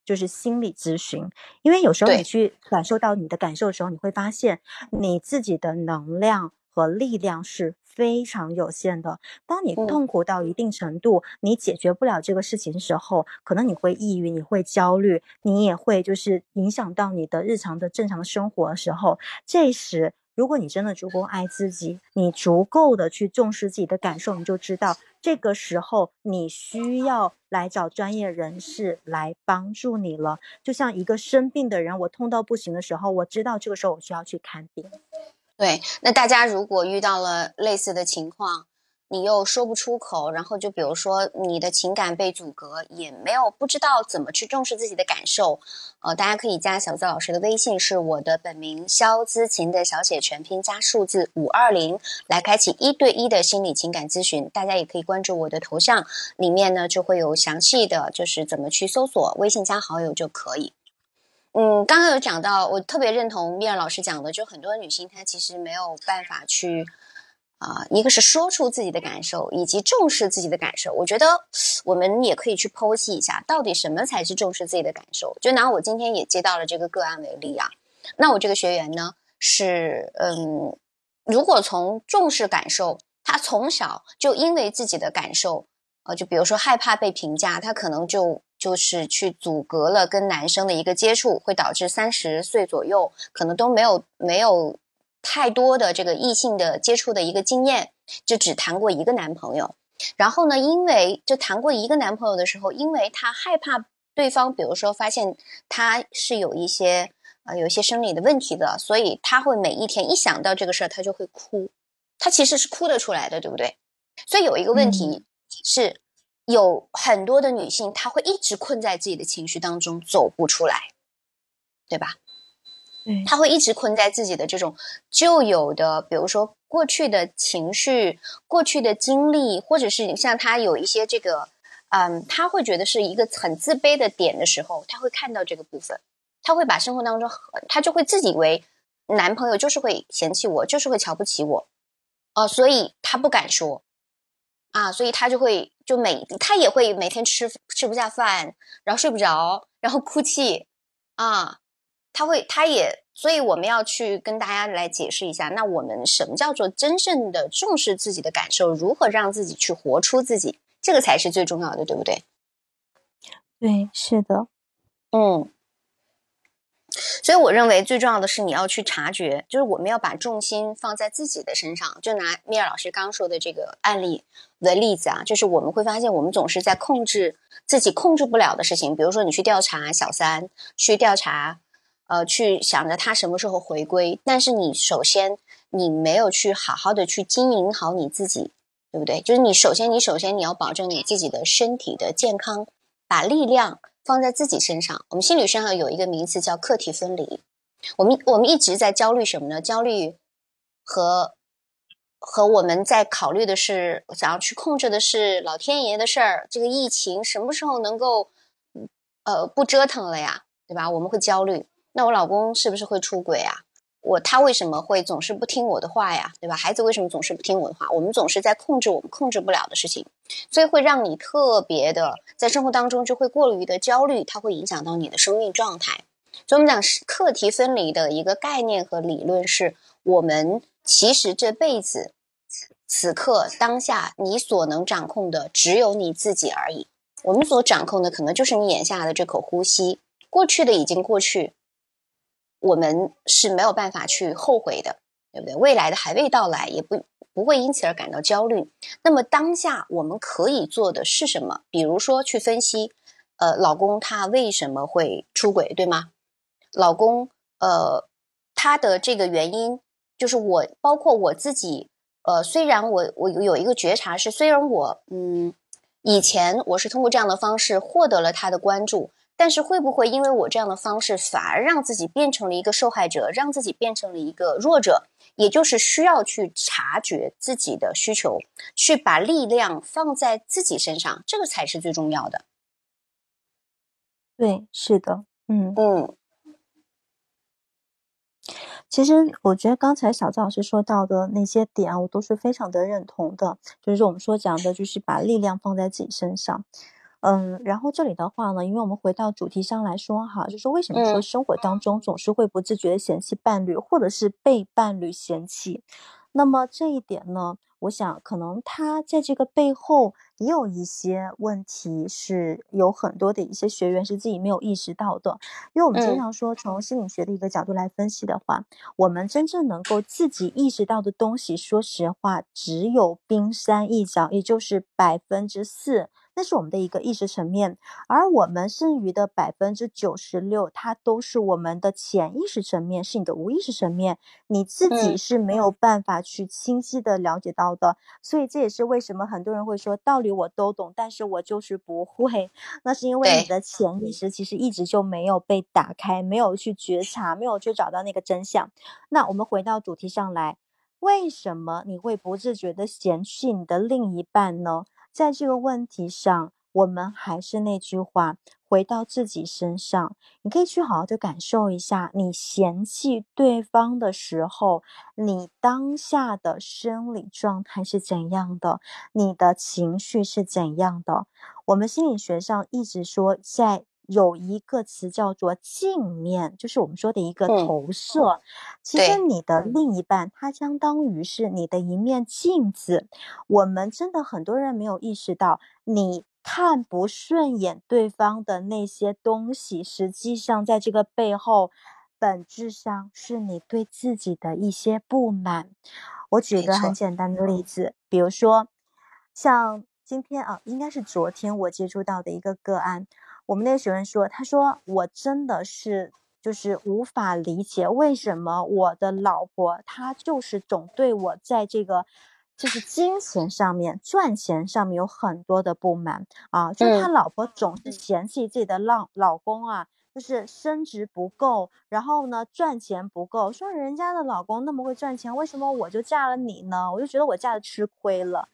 就是心理咨询，因为有时候你去感受到你的感受的时候，你会发现你自己的能量和力量是非常有限的。当你痛苦到一定程度，你解决不了这个事情的时候，可能你会抑郁，你会焦虑，你也会就是影响到你的日常的正常生活的时候，这时。如果你真的足够爱自己，你足够的去重视自己的感受，你就知道这个时候你需要来找专业人士来帮助你了。就像一个生病的人，我痛到不行的时候，我知道这个时候我需要去看病。对，那大家如果遇到了类似的情况。你又说不出口，然后就比如说你的情感被阻隔，也没有不知道怎么去重视自己的感受，呃，大家可以加小资老师的微信，是我的本名肖姿琴的小写全拼加数字五二零，来开启一对一的心理情感咨询。大家也可以关注我的头像，里面呢就会有详细的，就是怎么去搜索微信加好友就可以。嗯，刚刚有讲到，我特别认同米尔老师讲的，就很多女性她其实没有办法去。啊，一个是说出自己的感受，以及重视自己的感受。我觉得我们也可以去剖析一下，到底什么才是重视自己的感受。就拿我今天也接到了这个个案为例啊，那我这个学员呢是，嗯，如果从重视感受，他从小就因为自己的感受，呃，就比如说害怕被评价，他可能就就是去阻隔了跟男生的一个接触，会导致三十岁左右可能都没有没有。太多的这个异性的接触的一个经验，就只谈过一个男朋友。然后呢，因为就谈过一个男朋友的时候，因为她害怕对方，比如说发现他是有一些呃有一些生理的问题的，所以她会每一天一想到这个事儿，她就会哭。她其实是哭得出来的，对不对？所以有一个问题是，有很多的女性，她会一直困在自己的情绪当中，走不出来，对吧？他会一直困在自己的这种旧有的，比如说过去的情绪、过去的经历，或者是你像他有一些这个，嗯，他会觉得是一个很自卑的点的时候，他会看到这个部分，他会把生活当中，他就会自己以为男朋友就是会嫌弃我，就是会瞧不起我，哦，所以他不敢说，啊，所以他就会就每他也会每天吃吃不下饭，然后睡不着，然后哭泣，啊。他会，他也，所以我们要去跟大家来解释一下，那我们什么叫做真正的重视自己的感受，如何让自己去活出自己，这个才是最重要的，对不对？对，是的，嗯。所以我认为最重要的是你要去察觉，就是我们要把重心放在自己的身上。就拿米尔老师刚说的这个案例的例子啊，就是我们会发现，我们总是在控制自己控制不了的事情，比如说你去调查小三，去调查。呃，去想着他什么时候回归，但是你首先你没有去好好的去经营好你自己，对不对？就是你首先你首先你要保证你自己的身体的健康，把力量放在自己身上。我们心理学上有一个名词叫课题分离。我们我们一直在焦虑什么呢？焦虑和和我们在考虑的是想要去控制的是老天爷的事儿，这个疫情什么时候能够呃不折腾了呀？对吧？我们会焦虑。那我老公是不是会出轨啊？我他为什么会总是不听我的话呀？对吧？孩子为什么总是不听我的话？我们总是在控制我们控制不了的事情，所以会让你特别的在生活当中就会过于的焦虑，它会影响到你的生命状态。所以我们讲课题分离的一个概念和理论是：我们其实这辈子此刻当下你所能掌控的只有你自己而已。我们所掌控的可能就是你眼下的这口呼吸，过去的已经过去。我们是没有办法去后悔的，对不对？未来的还未到来，也不不会因此而感到焦虑。那么当下我们可以做的是什么？比如说去分析，呃，老公他为什么会出轨，对吗？老公，呃，他的这个原因就是我，包括我自己，呃，虽然我我有一个觉察是，虽然我嗯，以前我是通过这样的方式获得了他的关注。但是会不会因为我这样的方式，反而让自己变成了一个受害者，让自己变成了一个弱者？也就是需要去察觉自己的需求，去把力量放在自己身上，这个才是最重要的。对，是的，嗯嗯。其实我觉得刚才小赵老师说到的那些点，我都是非常的认同的。就是我们说讲的，就是把力量放在自己身上。嗯，然后这里的话呢，因为我们回到主题上来说哈，就是为什么说生活当中总是会不自觉的嫌弃伴侣，或者是被伴侣嫌弃？那么这一点呢，我想可能他在这个背后也有一些问题，是有很多的一些学员是自己没有意识到的。因为我们经常说，从心理学的一个角度来分析的话，我们真正能够自己意识到的东西，说实话，只有冰山一角，也就是百分之四。那是我们的一个意识层面，而我们剩余的百分之九十六，它都是我们的潜意识层面，是你的无意识层面，你自己是没有办法去清晰的了解到的。所以这也是为什么很多人会说道理我都懂，但是我就是不会。那是因为你的潜意识其实一直就没有被打开，没有去觉察，没有去找到那个真相。那我们回到主题上来，为什么你会不自觉的嫌弃你的另一半呢？在这个问题上，我们还是那句话，回到自己身上，你可以去好好的感受一下，你嫌弃对方的时候，你当下的生理状态是怎样的，你的情绪是怎样的。我们心理学上一直说，在有一个词叫做镜面，就是我们说的一个投射。其实你的另一半，他相当于是你的一面镜子。我们真的很多人没有意识到，你看不顺眼对方的那些东西，实际上在这个背后，本质上是你对自己的一些不满。我举一个很简单的例子，比如说，像今天啊，应该是昨天我接触到的一个个案。我们那个学生说：“他说我真的是就是无法理解，为什么我的老婆她就是总对我在这个就是金钱上面、赚钱上面有很多的不满啊，就是他老婆总是嫌弃自己的老老公啊，就是升职不够，然后呢赚钱不够，说人家的老公那么会赚钱，为什么我就嫁了你呢？我就觉得我嫁的吃亏了。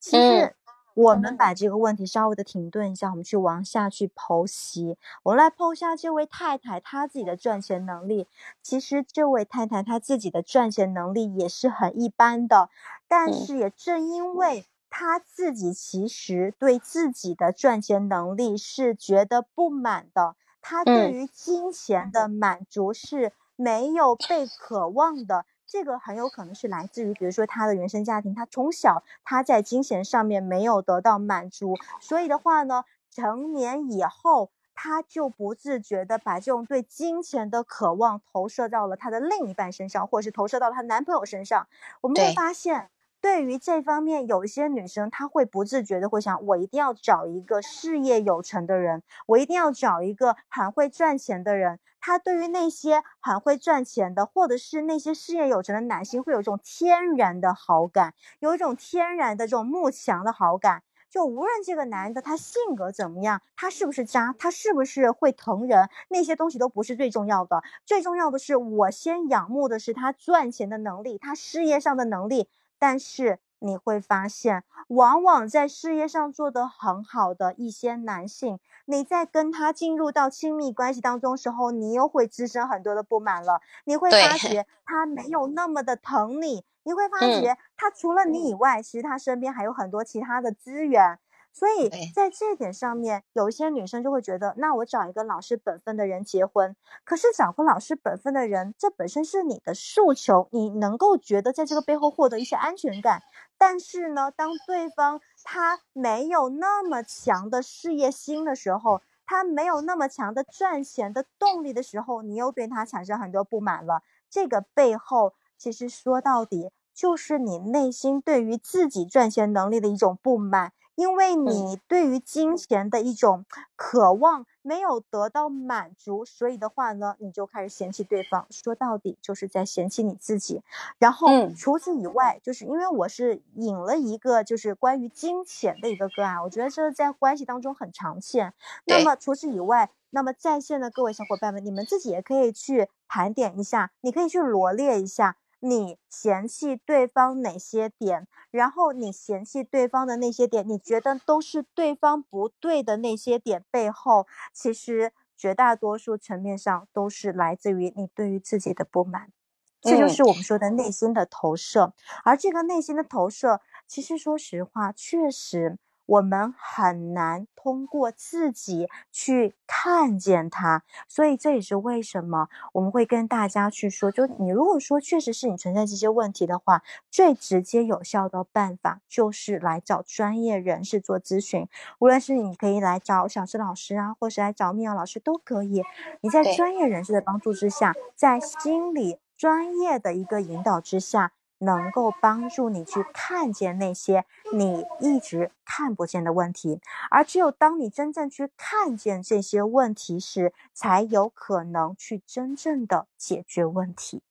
其实。”我们把这个问题稍微的停顿一下，我们去往下去剖析。我们来剖析下这位太太她自己的赚钱能力。其实这位太太她自己的赚钱能力也是很一般的，但是也正因为她自己其实对自己的赚钱能力是觉得不满的，她对于金钱的满足是没有被渴望的。这个很有可能是来自于，比如说他的原生家庭，他从小他在金钱上面没有得到满足，所以的话呢，成年以后他就不自觉的把这种对金钱的渴望投射到了他的另一半身上，或者是投射到了他男朋友身上。我们会发现。对于这方面，有一些女生她会不自觉的会想，我一定要找一个事业有成的人，我一定要找一个很会赚钱的人。她对于那些很会赚钱的，或者是那些事业有成的男性，会有一种天然的好感，有一种天然的这种慕强的好感。就无论这个男的他性格怎么样，他是不是渣，他是不是会疼人，那些东西都不是最重要的。最重要的是，我先仰慕的是他赚钱的能力，他事业上的能力。但是你会发现，往往在事业上做得很好的一些男性，你在跟他进入到亲密关系当中时候，你又会滋生很多的不满了。你会发觉他没有那么的疼你，你会发觉他除了你以外，其实他身边还有很多其他的资源。所以在这点上面，有一些女生就会觉得，那我找一个老实本分的人结婚。可是找个老实本分的人，这本身是你的诉求，你能够觉得在这个背后获得一些安全感。但是呢，当对方他没有那么强的事业心的时候，他没有那么强的赚钱的动力的时候，你又对他产生很多不满了。这个背后，其实说到底，就是你内心对于自己赚钱能力的一种不满。因为你对于金钱的一种渴望没有得到满足，所以的话呢，你就开始嫌弃对方。说到底，就是在嫌弃你自己。然后除此以外，就是因为我是引了一个就是关于金钱的一个个案，我觉得这在关系当中很常见。那么除此以外，那么在线的各位小伙伴们，你们自己也可以去盘点一下，你可以去罗列一下。你嫌弃对方哪些点，然后你嫌弃对方的那些点，你觉得都是对方不对的那些点背后，其实绝大多数层面上都是来自于你对于自己的不满，这就是我们说的内心的投射。而这个内心的投射，其实说实话，确实。我们很难通过自己去看见它，所以这也是为什么我们会跟大家去说，就你如果说确实是你存在这些问题的话，最直接有效的办法就是来找专业人士做咨询，无论是你可以来找小石老师啊，或是来找蜜瑶老师都可以。你在专业人士的帮助之下，在心理专业的一个引导之下。能够帮助你去看见那些你一直看不见的问题，而只有当你真正去看见这些问题时，才有可能去真正的解决问题。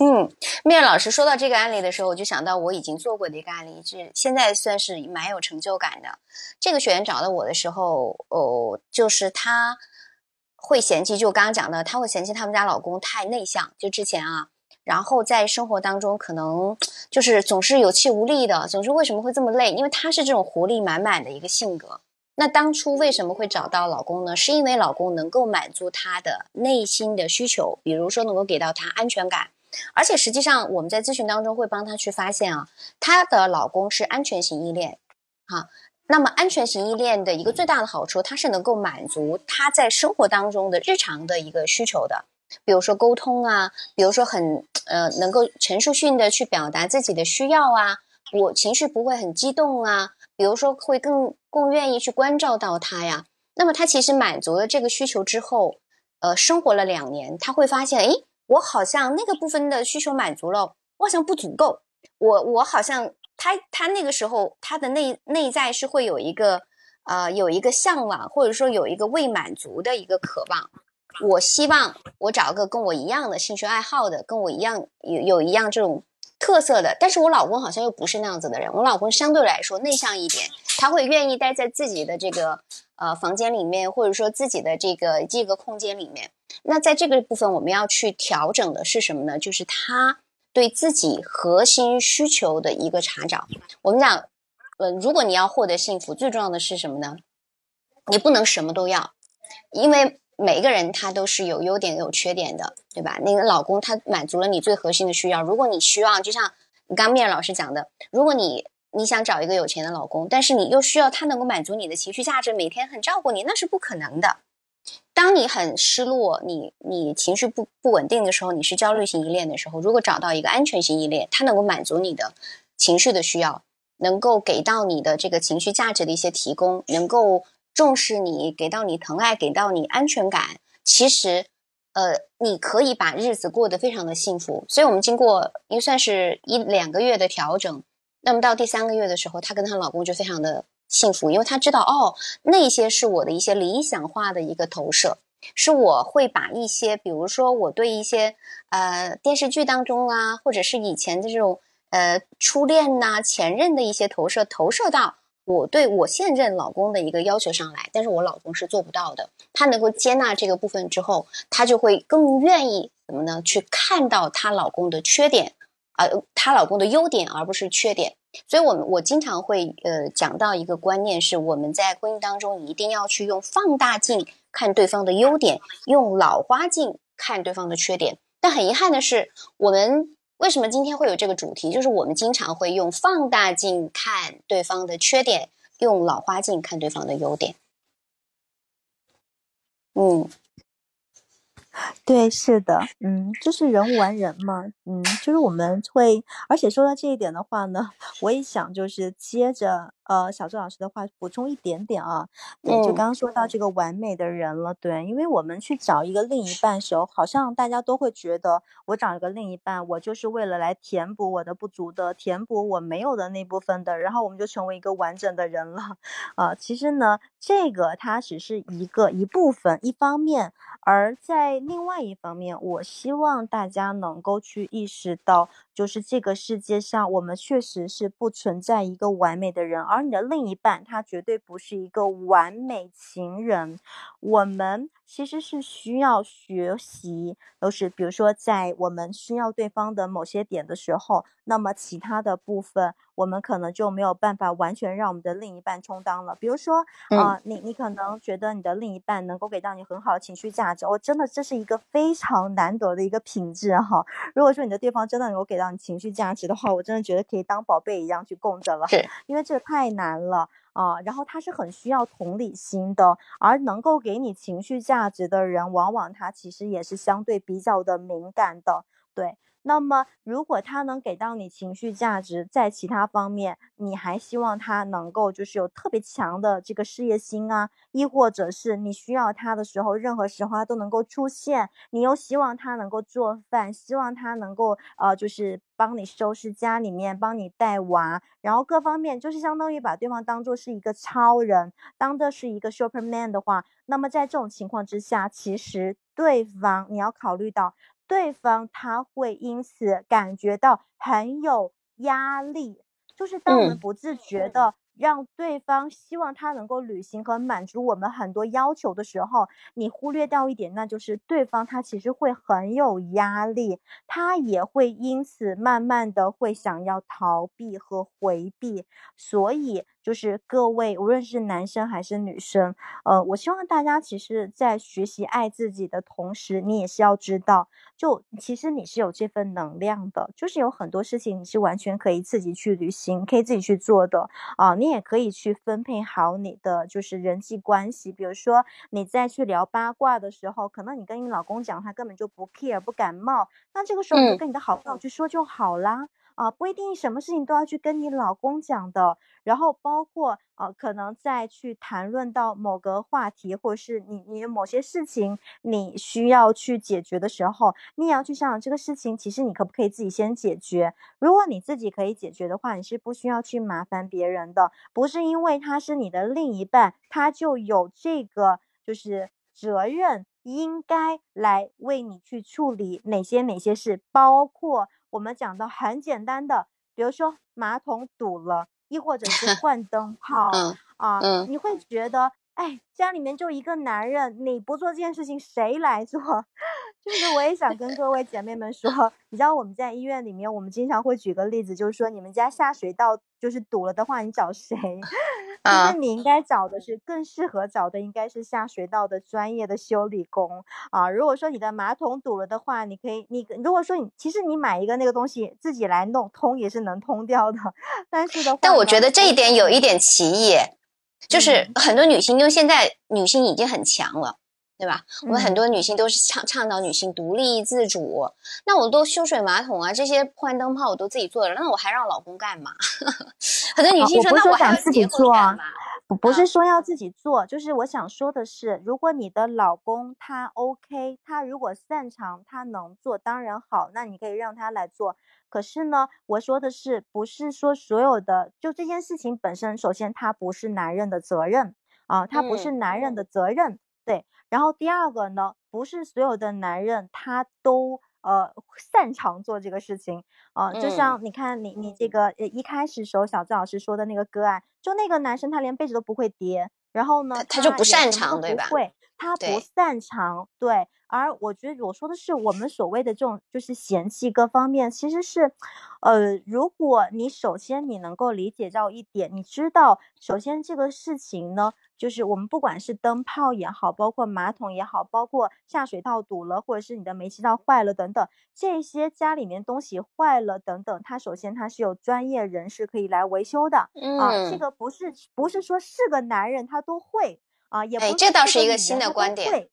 嗯，面老师说到这个案例的时候，我就想到我已经做过的一个案例，是现在算是蛮有成就感的。这个学员找到我的时候，哦，就是他会嫌弃，就刚刚讲的，他会嫌弃他们家老公太内向，就之前啊。然后在生活当中，可能就是总是有气无力的，总是为什么会这么累？因为她是这种活力满满的一个性格。那当初为什么会找到老公呢？是因为老公能够满足她的内心的需求，比如说能够给到她安全感。而且实际上我们在咨询当中会帮她去发现啊，她的老公是安全型依恋，哈。那么安全型依恋的一个最大的好处，它是能够满足她在生活当中的日常的一个需求的，比如说沟通啊，比如说很呃能够陈述性的去表达自己的需要啊，我情绪不会很激动啊。比如说，会更更愿意去关照到他呀。那么他其实满足了这个需求之后，呃，生活了两年，他会发现，哎，我好像那个部分的需求满足了，我好像不足够。我我好像他他那个时候他的内内在是会有一个呃有一个向往，或者说有一个未满足的一个渴望。我希望我找个跟我一样的兴趣爱好的，跟我一样有有一样这种。特色的，但是我老公好像又不是那样子的人。我老公相对来说内向一点，他会愿意待在自己的这个呃房间里面，或者说自己的这个这个空间里面。那在这个部分，我们要去调整的是什么呢？就是他对自己核心需求的一个查找。我们讲，呃，如果你要获得幸福，最重要的是什么呢？你不能什么都要，因为。每一个人他都是有优点有缺点的，对吧？那个老公他满足了你最核心的需要。如果你需要，就像刚面老师讲的，如果你你想找一个有钱的老公，但是你又需要他能够满足你的情绪价值，每天很照顾你，那是不可能的。当你很失落，你你情绪不不稳定的时候，你是焦虑型依恋的时候，如果找到一个安全型依恋，他能够满足你的情绪的需要，能够给到你的这个情绪价值的一些提供，能够。重视你，给到你疼爱，给到你安全感，其实，呃，你可以把日子过得非常的幸福。所以，我们经过应算是一两个月的调整，那么到第三个月的时候，她跟她老公就非常的幸福，因为她知道，哦，那些是我的一些理想化的一个投射，是我会把一些，比如说我对一些呃电视剧当中啊，或者是以前的这种呃初恋呐、前任的一些投射，投射到。我对我现任老公的一个要求上来，但是我老公是做不到的。他能够接纳这个部分之后，他就会更愿意怎么呢？去看到她老公的缺点，呃，她老公的优点，而不是缺点。所以，我们我经常会呃讲到一个观念，是我们在婚姻当中一定要去用放大镜看对方的优点，用老花镜看对方的缺点。但很遗憾的是，我们。为什么今天会有这个主题？就是我们经常会用放大镜看对方的缺点，用老花镜看对方的优点。嗯。对，是的，嗯，就是人无完人嘛，嗯，就是我们会，而且说到这一点的话呢，我也想就是接着呃小周老师的话补充一点点啊，对，就刚刚说到这个完美的人了，对，因为我们去找一个另一半时候，好像大家都会觉得我找一个另一半，我就是为了来填补我的不足的，填补我没有的那部分的，然后我们就成为一个完整的人了，啊，其实呢，这个它只是一个一部分，一方面，而在。另外一方面，我希望大家能够去意识到，就是这个世界上，我们确实是不存在一个完美的人，而你的另一半，他绝对不是一个完美情人。我们其实是需要学习，都是比如说，在我们需要对方的某些点的时候，那么其他的部分。我们可能就没有办法完全让我们的另一半充当了。比如说，啊，你你可能觉得你的另一半能够给到你很好的情绪价值，我真的这是一个非常难得的一个品质哈。如果说你的对方真的能够给到你情绪价值的话，我真的觉得可以当宝贝一样去供着了，因为这个太难了啊。然后他是很需要同理心的，而能够给你情绪价值的人，往往他其实也是相对比较的敏感的，对。那么，如果他能给到你情绪价值，在其他方面，你还希望他能够就是有特别强的这个事业心啊，亦或者是你需要他的时候，任何时候他都能够出现，你又希望他能够做饭，希望他能够呃，就是帮你收拾家里面，帮你带娃，然后各方面就是相当于把对方当做是一个超人，当的是一个 Superman 的话，那么在这种情况之下，其实对方你要考虑到。对方他会因此感觉到很有压力，就是当我们不自觉的让对方希望他能够履行和满足我们很多要求的时候，你忽略掉一点，那就是对方他其实会很有压力，他也会因此慢慢的会想要逃避和回避，所以。就是各位，无论是男生还是女生，呃，我希望大家其实，在学习爱自己的同时，你也是要知道，就其实你是有这份能量的，就是有很多事情你是完全可以自己去旅行，可以自己去做的啊，你也可以去分配好你的就是人际关系，比如说你再去聊八卦的时候，可能你跟你老公讲，他根本就不 care 不感冒，那这个时候你就跟你的好朋友去说就好啦。啊，不一定什么事情都要去跟你老公讲的，然后包括呃，可能再去谈论到某个话题，或者是你你某些事情你需要去解决的时候，你也要去想想这个事情，其实你可不可以自己先解决？如果你自己可以解决的话，你是不需要去麻烦别人的，不是因为他是你的另一半，他就有这个就是责任应该来为你去处理哪些哪些事，包括。我们讲到很简单的，比如说马桶堵了，亦或者是 换灯泡啊，你会觉得，哎，家里面就一个男人，你不做这件事情，谁来做？就是我也想跟各位姐妹们说，你知道我们在医院里面，我们经常会举个例子，就是说你们家下水道就是堵了的话，你找谁？其实你应该找的是更适合找的，应该是下水道的专业的修理工啊。如果说你的马桶堵了的话，你可以，你如果说你其实你买一个那个东西自己来弄通也是能通掉的，但是的话，但我觉得这一点有一点歧义，就是很多女性，因为现在女性已经很强了。对吧？我们很多女性都是倡倡导女性独立自主。那我都修水马桶啊，这些换灯泡我都自己做了，那我还让老公干嘛？很多女性说：“那我还要自己做。”不不是说要自己做，就是我想说的是，如果你的老公他 OK，他如果擅长，他能做，当然好，那你可以让他来做。可是呢，我说的是，不是说所有的就这件事情本身，首先他不是男人的责任啊，他不是男人的责任。对，然后第二个呢，不是所有的男人他都呃擅长做这个事情啊，就像你看你你这个呃一开始时候小赵老师说的那个个案，就那个男生他连被子都不会叠，然后呢他就不擅长对吧？会，他不擅长对。而我觉得我说的是我们所谓的这种就是嫌弃各方面，其实是，呃，如果你首先你能够理解到一点，你知道，首先这个事情呢，就是我们不管是灯泡也好，包括马桶也好，包括下水道堵了，或者是你的煤气灶坏了等等，这些家里面东西坏了等等，它首先它是有专业人士可以来维修的。啊，这个不是不是说是个男人他都会啊，也不这倒是一个新的观点。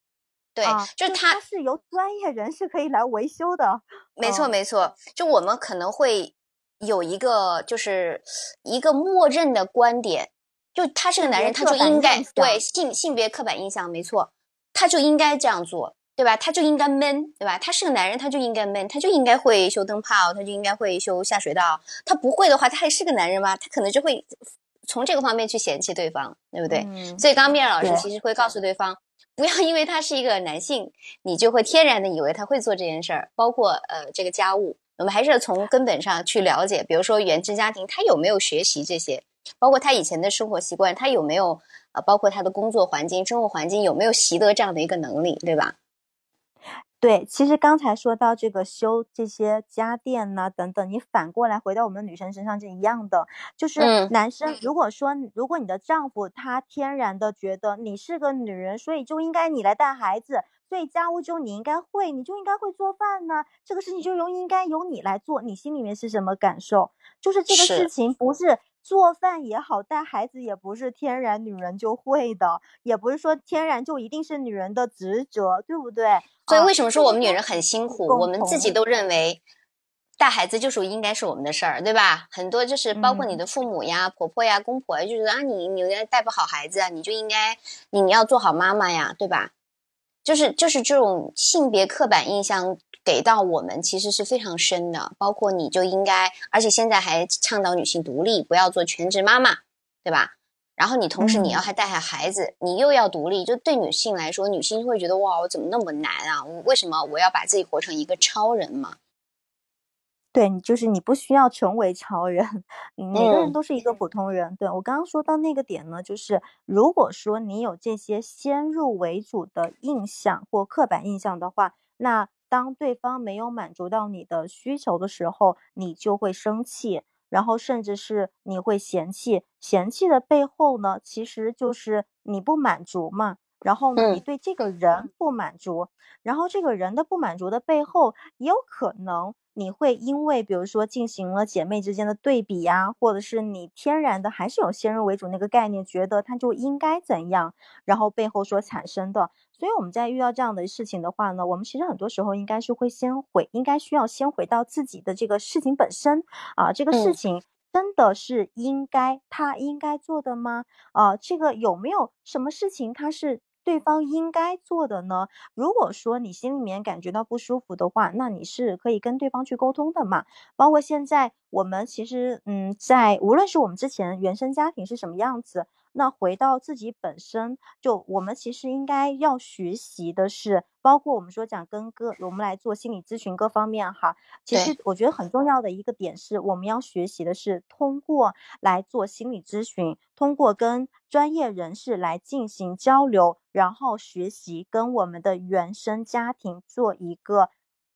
对，就是他是由专业人士可以来维修的。没错，没错。就我们可能会有一个，就是一个默认的观点，就他是个男人，他就应该对性性别刻板印象，没错，他就应该这样做，对吧？他就应该闷，对吧？他是个男人，他就应该闷，他就应该会修灯泡，他就应该会修下水道。他不会的话，他还是个男人吗？他可能就会从这个方面去嫌弃对方，对不对？所以刚面老师其实会告诉对方。不要因为他是一个男性，你就会天然的以为他会做这件事儿，包括呃这个家务，我们还是要从根本上去了解。比如说原生家庭，他有没有学习这些，包括他以前的生活习惯，他有没有呃，包括他的工作环境、生活环境有没有习得这样的一个能力，对吧？对，其实刚才说到这个修这些家电呢，等等，你反过来回到我们女生身上是一样的，就是男生如果说如果你的丈夫他天然的觉得你是个女人，所以就应该你来带孩子，所以家务就你应该会，你就应该会做饭呢，这个事情就由应该由你来做，你心里面是什么感受？就是这个事情不是。做饭也好，带孩子也不是天然女人就会的，也不是说天然就一定是女人的职责，对不对？所以为什么说我们女人很辛苦？我们自己都认为带孩子就是应该是我们的事儿，对吧？很多就是包括你的父母呀、婆婆呀、公婆，就觉得啊，你你带不好孩子啊，你就应该你你要做好妈妈呀，对吧？就是就是这种性别刻板印象。给到我们其实是非常深的，包括你就应该，而且现在还倡导女性独立，不要做全职妈妈，对吧？然后你同时你要还带下孩子，你又要独立，就对女性来说，女性会觉得哇，我怎么那么难啊？为什么我要把自己活成一个超人嘛？对你就是你不需要成为超人，每个人都是一个普通人。对我刚刚说到那个点呢，就是如果说你有这些先入为主的印象或刻板印象的话，那。当对方没有满足到你的需求的时候，你就会生气。然后甚至是你会嫌弃，嫌弃的背后呢，其实就是你不满足嘛。然后呢，你对这个人不满足，然后这个人的不满足的背后，也有可能你会因为，比如说进行了姐妹之间的对比呀，或者是你天然的还是有先入为主那个概念，觉得他就应该怎样，然后背后所产生的。所以我们在遇到这样的事情的话呢，我们其实很多时候应该是会先回，应该需要先回到自己的这个事情本身啊，这个事情真的是应该他应该做的吗？啊，这个有没有什么事情他是？对方应该做的呢？如果说你心里面感觉到不舒服的话，那你是可以跟对方去沟通的嘛。包括现在我们其实，嗯，在无论是我们之前原生家庭是什么样子。那回到自己本身，就我们其实应该要学习的是，包括我们说讲跟各，我们来做心理咨询各方面哈。其实我觉得很重要的一个点是，我们要学习的是通过来做心理咨询，通过跟专业人士来进行交流，然后学习跟我们的原生家庭做一个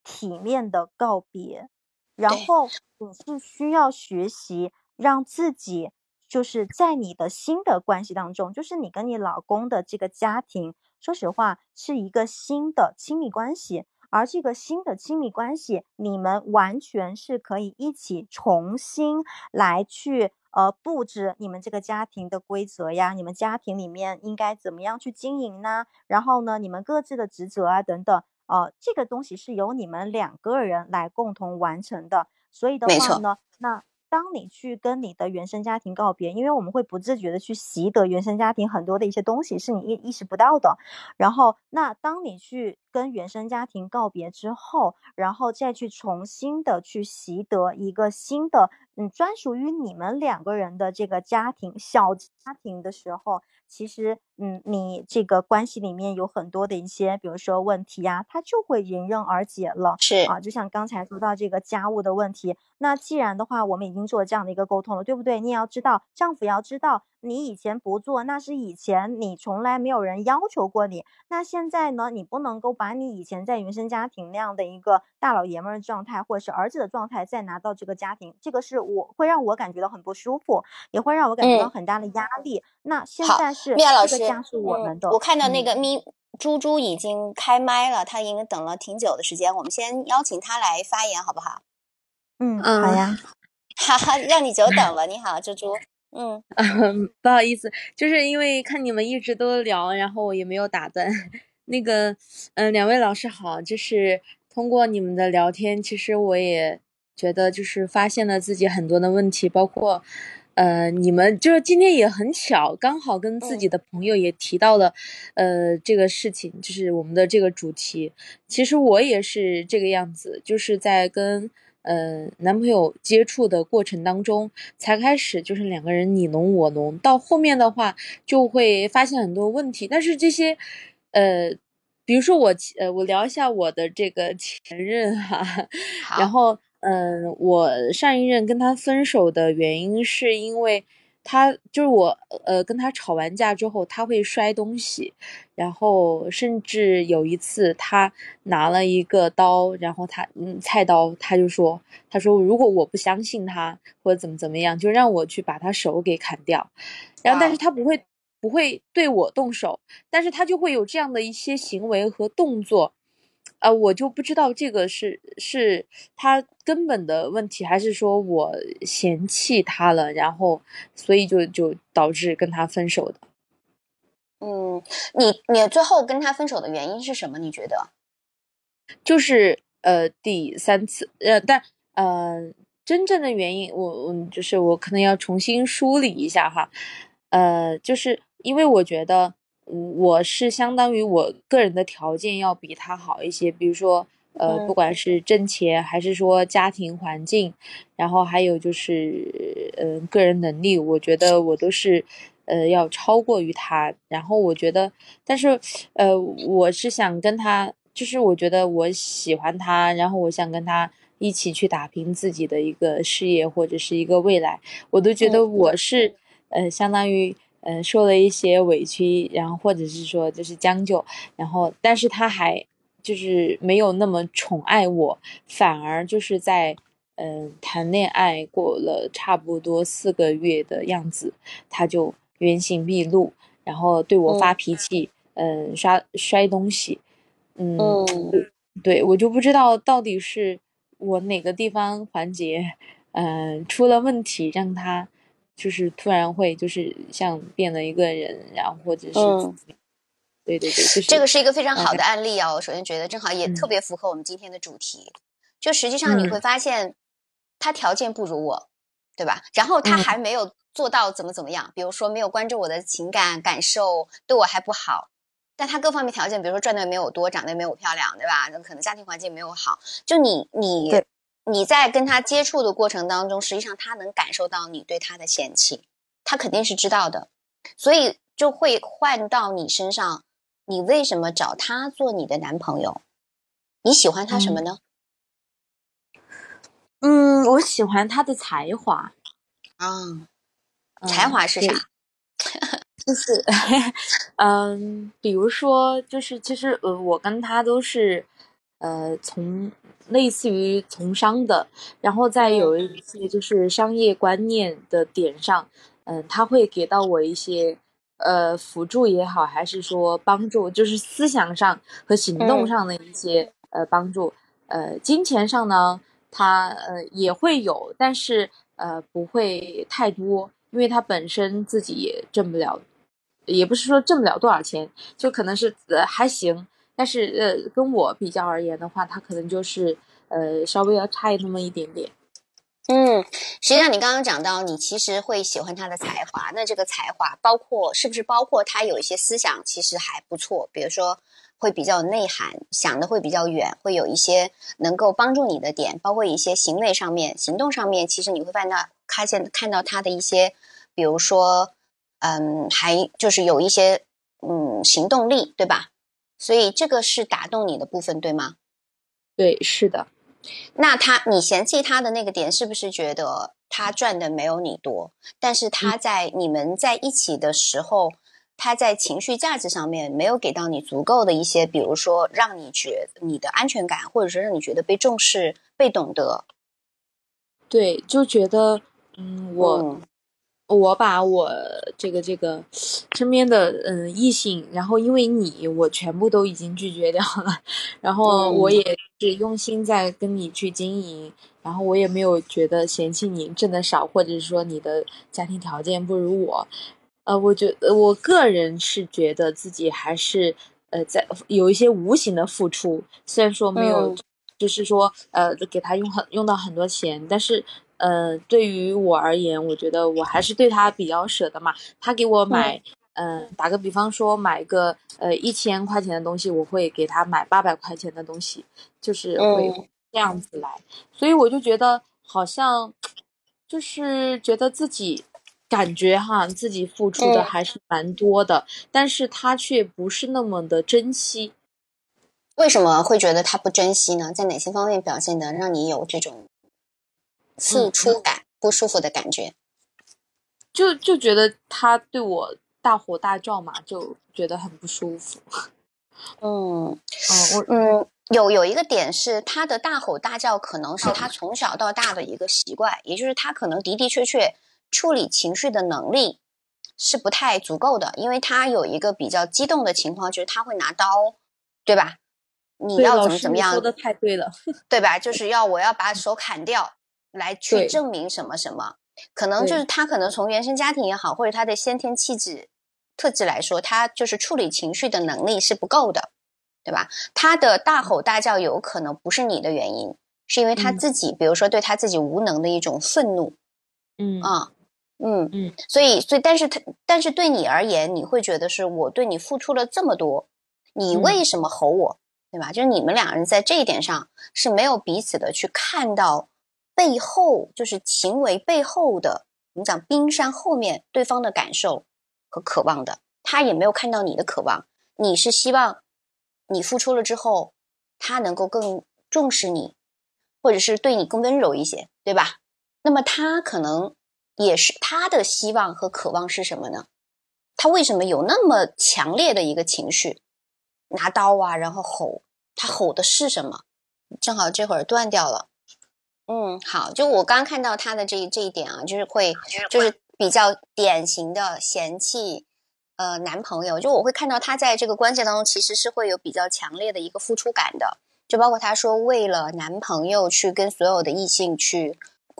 体面的告别。然后你是需要学习让自己。就是在你的新的关系当中，就是你跟你老公的这个家庭，说实话是一个新的亲密关系，而这个新的亲密关系，你们完全是可以一起重新来去呃布置你们这个家庭的规则呀，你们家庭里面应该怎么样去经营呢？然后呢，你们各自的职责啊等等，呃，这个东西是由你们两个人来共同完成的，所以的话呢，那。当你去跟你的原生家庭告别，因为我们会不自觉的去习得原生家庭很多的一些东西，是你意意识不到的。然后，那当你去跟原生家庭告别之后，然后再去重新的去习得一个新的，嗯，专属于你们两个人的这个家庭小家庭的时候。其实，嗯，你这个关系里面有很多的一些，比如说问题呀，它就会迎刃而解了。是啊，就像刚才说到这个家务的问题，那既然的话，我们已经做这样的一个沟通了，对不对？你也要知道，丈夫要知道。你以前不做，那是以前你从来没有人要求过你。那现在呢？你不能够把你以前在原生家庭那样的一个大老爷们儿状态，或者是儿子的状态，再拿到这个家庭，这个是我会让我感觉到很不舒服，也会让我感觉到很大的压力。那现在是这个家是我们的。我看到那个咪猪猪已经开麦了，他已经等了挺久的时间，我们先邀请他来发言，好不好？嗯，好呀。哈哈，让你久等了。你好，猪猪。嗯，不好意思，就是因为看你们一直都聊，然后我也没有打断。那个，嗯，两位老师好，就是通过你们的聊天，其实我也觉得就是发现了自己很多的问题，包括，呃，你们就是今天也很巧，刚好跟自己的朋友也提到了，呃，这个事情，就是我们的这个主题。其实我也是这个样子，就是在跟。呃，男朋友接触的过程当中，才开始就是两个人你侬我侬，到后面的话就会发现很多问题。但是这些，呃，比如说我，呃，我聊一下我的这个前任哈，然后，嗯，我上一任跟他分手的原因是因为。他就是我，呃，跟他吵完架之后，他会摔东西，然后甚至有一次他拿了一个刀，然后他，嗯，菜刀，他就说，他说如果我不相信他或者怎么怎么样，就让我去把他手给砍掉，然后但是他不会不会对我动手，但是他就会有这样的一些行为和动作。啊，我就不知道这个是是他根本的问题，还是说我嫌弃他了，然后所以就就导致跟他分手的。嗯，你你最后跟他分手的原因是什么？你觉得？就是呃第三次呃，但呃真正的原因，我我就是我可能要重新梳理一下哈，呃，就是因为我觉得。我是相当于我个人的条件要比他好一些，比如说，呃，不管是挣钱还是说家庭环境，然后还有就是，嗯，个人能力，我觉得我都是，呃，要超过于他。然后我觉得，但是，呃，我是想跟他，就是我觉得我喜欢他，然后我想跟他一起去打拼自己的一个事业或者是一个未来，我都觉得我是，呃，相当于。嗯，受了一些委屈，然后或者是说就是将就，然后但是他还就是没有那么宠爱我，反而就是在嗯，谈恋爱过了差不多四个月的样子，他就原形毕露，然后对我发脾气，嗯，摔摔东西，嗯，对我就不知道到底是我哪个地方环节，嗯，出了问题，让他就是突然会就是像变了一个人，然后或者是，对对对，这个是一个非常好的案例啊！我首先觉得正好也特别符合我们今天的主题，就实际上你会发现。他条件不如我，对吧？然后他还没有做到怎么怎么样，比如说没有关注我的情感感受，对我还不好。但他各方面条件，比如说赚的没有多，长得没有漂亮，对吧？那可能家庭环境没有好。就你你你在跟他接触的过程当中，实际上他能感受到你对他的嫌弃，他肯定是知道的，所以就会换到你身上。你为什么找他做你的男朋友？你喜欢他什么呢？嗯，我喜欢他的才华。啊，才华是啥？就是，嗯，比如说，就是其实，呃，我跟他都是，呃，从类似于从商的，然后再有一些就是商业观念的点上，嗯，他会给到我一些，呃，辅助也好，还是说帮助，就是思想上和行动上的一些，呃，帮助。呃，金钱上呢？他呃也会有，但是呃不会太多，因为他本身自己也挣不了，也不是说挣不了多少钱，就可能是呃还行，但是呃跟我比较而言的话，他可能就是呃稍微要差那么一点点。嗯，实际上你刚刚讲到，你其实会喜欢他的才华，那这个才华包括是不是包括他有一些思想其实还不错，比如说。会比较内涵，想的会比较远，会有一些能够帮助你的点，包括一些行为上面、行动上面，其实你会看到，看见看到他的一些，比如说，嗯，还就是有一些嗯行动力，对吧？所以这个是打动你的部分，对吗？对，是的。那他，你嫌弃他的那个点，是不是觉得他赚的没有你多？但是他在你们在一起的时候。他在情绪价值上面没有给到你足够的一些，比如说让你觉你的安全感，或者是让你觉得被重视、被懂得。对，就觉得，嗯，我我把我这个这个身边的嗯异性，然后因为你，我全部都已经拒绝掉了，然后我也是用心在跟你去经营，然后我也没有觉得嫌弃你挣的少，或者是说你的家庭条件不如我。呃，我觉得我个人是觉得自己还是呃在有一些无形的付出，虽然说没有，就是说呃给他用很用到很多钱，但是呃对于我而言，我觉得我还是对他比较舍得嘛。他给我买，嗯，打个比方说买个呃一千块钱的东西，我会给他买八百块钱的东西，就是会这样子来。所以我就觉得好像就是觉得自己。感觉哈，自己付出的还是蛮多的，但是他却不是那么的珍惜。为什么会觉得他不珍惜呢？在哪些方面表现的让你有这种付出感不舒服的感觉？就就觉得他对我大吼大叫嘛，就觉得很不舒服。嗯嗯，我嗯有有一个点是他的大吼大叫，可能是他从小到大的一个习惯，也就是他可能的的确确。处理情绪的能力是不太足够的，因为他有一个比较激动的情况，就是他会拿刀，对吧？你要怎么怎么样？说的太对了，对吧？就是要我要把手砍掉，来去证明什么什么？可能就是他可能从原生家庭也好，或者他的先天气质特质来说，他就是处理情绪的能力是不够的，对吧？他的大吼大叫有可能不是你的原因，是因为他自己，比如说对他自己无能的一种愤怒，嗯啊。嗯嗯，所以所以，但是他但是对你而言，你会觉得是我对你付出了这么多，你为什么吼我，对吧？就是你们两人在这一点上是没有彼此的去看到背后，就是行为背后的，我们讲冰山后面对方的感受和渴望的，他也没有看到你的渴望，你是希望你付出了之后，他能够更重视你，或者是对你更温柔一些，对吧？那么他可能。也是他的希望和渴望是什么呢？他为什么有那么强烈的一个情绪，拿刀啊，然后吼，他吼的是什么？正好这会儿断掉了。嗯，好，就我刚看到他的这这一点啊，就是会就是比较典型的嫌弃呃男朋友，就我会看到他在这个关系当中其实是会有比较强烈的一个付出感的，就包括他说为了男朋友去跟所有的异性去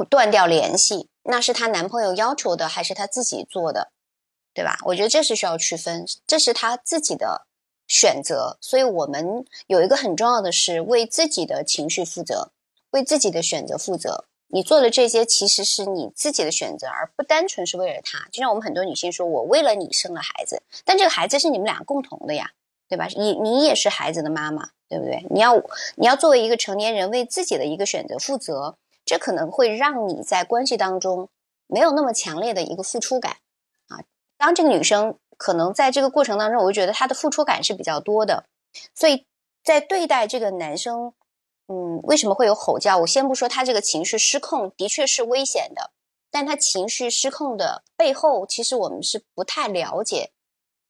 断掉联系，那是她男朋友要求的还是她自己做的，对吧？我觉得这是需要区分，这是她自己的选择，所以我们有一个很重要的是为自己的情绪负责。为自己的选择负责，你做的这些其实是你自己的选择，而不单纯是为了他。就像我们很多女性说，我为了你生了孩子，但这个孩子是你们俩共同的呀，对吧？你你也是孩子的妈妈，对不对？你要你要作为一个成年人为自己的一个选择负责，这可能会让你在关系当中没有那么强烈的一个付出感啊。当这个女生可能在这个过程当中，我就觉得她的付出感是比较多的，所以在对待这个男生。嗯，为什么会有吼叫？我先不说他这个情绪失控，的确是危险的。但他情绪失控的背后，其实我们是不太了解，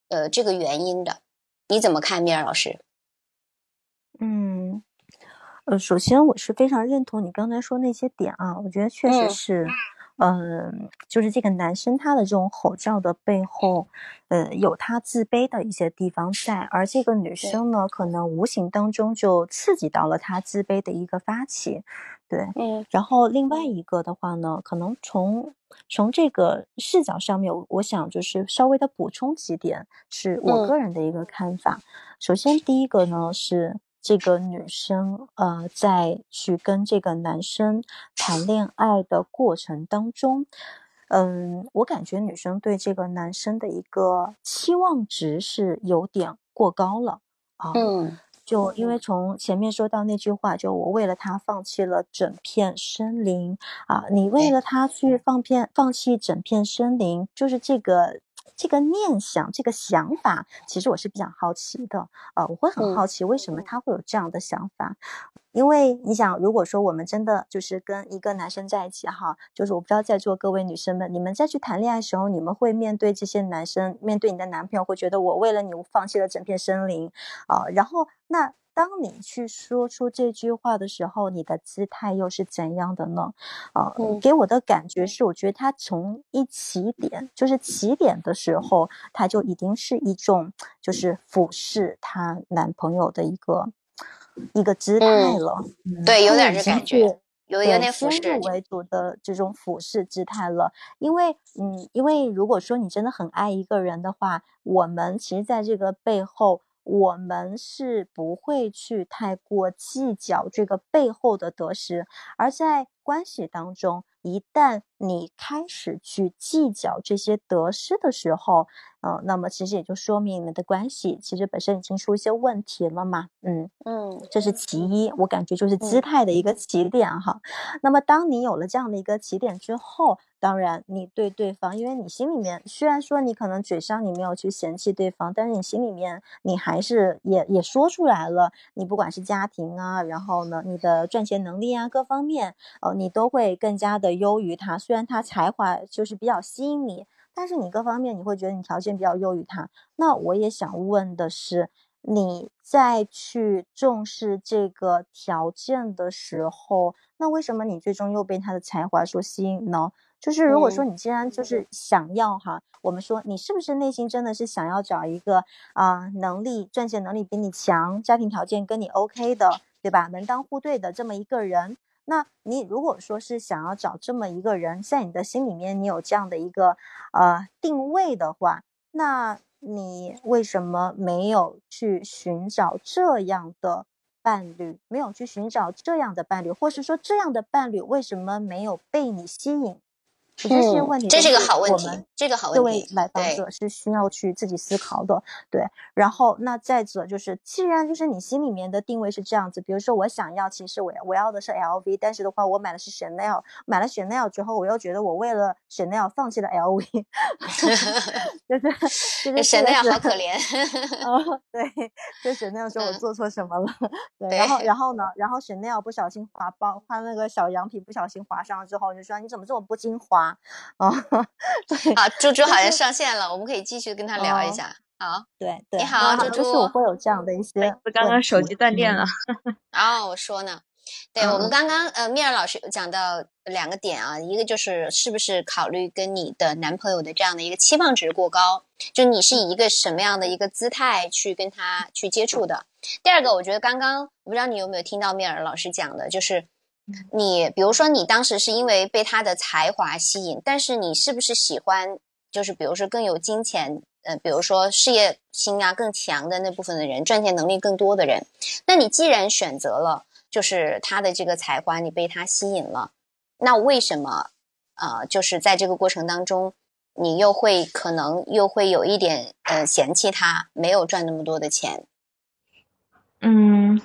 呃，这个原因的。你怎么看，米尔老师？嗯，呃，首先我是非常认同你刚才说那些点啊，我觉得确实是。嗯，就是这个男生他的这种吼叫的背后，呃，有他自卑的一些地方在，而这个女生呢，可能无形当中就刺激到了他自卑的一个发起，对，嗯，然后另外一个的话呢，可能从从这个视角上面，我我想就是稍微的补充几点，是我个人的一个看法。首先第一个呢是。这个女生，呃，在去跟这个男生谈恋爱的过程当中，嗯，我感觉女生对这个男生的一个期望值是有点过高了啊。嗯，就因为从前面说到那句话，就我为了他放弃了整片森林啊，你为了他去放片放弃整片森林，就是这个。这个念想，这个想法，其实我是比较好奇的。呃，我会很好奇，为什么他会有这样的想法？因为你想，如果说我们真的就是跟一个男生在一起，哈，就是我不知道在座各位女生们，你们再去谈恋爱的时候，你们会面对这些男生，面对你的男朋友，会觉得我为了你放弃了整片森林啊？然后那。当你去说出这句话的时候，你的姿态又是怎样的呢？啊，给我的感觉是，我觉得他从一起点，就是起点的时候，他就已经是一种就是俯视她男朋友的一个一个姿态了。对，有点这感觉，有有点俯视为主的这种俯视姿态了。因为，嗯，因为如果说你真的很爱一个人的话，我们其实在这个背后。我们是不会去太过计较这个背后的得失，而在关系当中，一旦你开始去计较这些得失的时候，呃，那么其实也就说明你们的关系其实本身已经出一些问题了嘛。嗯嗯，这是其一，我感觉就是姿态的一个起点哈。那么当你有了这样的一个起点之后，当然，你对对方，因为你心里面虽然说你可能嘴上你没有去嫌弃对方，但是你心里面你还是也也说出来了。你不管是家庭啊，然后呢，你的赚钱能力啊，各方面，呃，你都会更加的优于他。虽然他才华就是比较吸引你，但是你各方面你会觉得你条件比较优于他。那我也想问的是，你在去重视这个条件的时候，那为什么你最终又被他的才华所吸引呢？就是如果说你既然就是想要哈，我们说你是不是内心真的是想要找一个啊能力赚钱能力比你强，家庭条件跟你 OK 的，对吧？门当户对的这么一个人，那你如果说是想要找这么一个人，在你的心里面你有这样的一个呃定位的话，那你为什么没有去寻找这样的伴侣？没有去寻找这样的伴侣，或是说这样的伴侣为什么没有被你吸引？这是问题，这是个好问题。这个好问题，各位买房者是需要去自己思考的。对，然后那再者就是，既然就是你心里面的定位是这样子，比如说我想要，其实我我要的是 LV，但是的话，我买的是 Chanel，买了 Chanel 之后，我又觉得我为了 Chanel 放弃了 LV，就是就是 Chanel 好可怜。哦，对，就 Chanel 说我做错什么了？对，然后然后呢，然后 Chanel 不小心划包，他那个小羊皮不小心划伤了之后，就说你怎么这么不精华？啊，对，好，猪猪好像 上线了，我们可以继续跟他聊一下。好，对对，你好，猪猪，就是我会有这样的一些，刚刚手机断电了。哦，我说呢，对我们刚刚呃，米尔老师有讲到两个点啊，一个就是是不是考虑跟你的男朋友的这样的一个期望值过高，就你是以一个什么样的一个姿态去跟他去接触的。第二个，我觉得刚刚我不知道你有没有听到米尔老师讲的，就是你比如说你当时是因为被他的才华吸引，但是你是不是喜欢就是比如说更有金钱？呃，比如说事业心啊更强的那部分的人，赚钱能力更多的人，那你既然选择了就是他的这个才华，你被他吸引了，那为什么呃，就是在这个过程当中，你又会可能又会有一点呃嫌弃他没有赚那么多的钱？嗯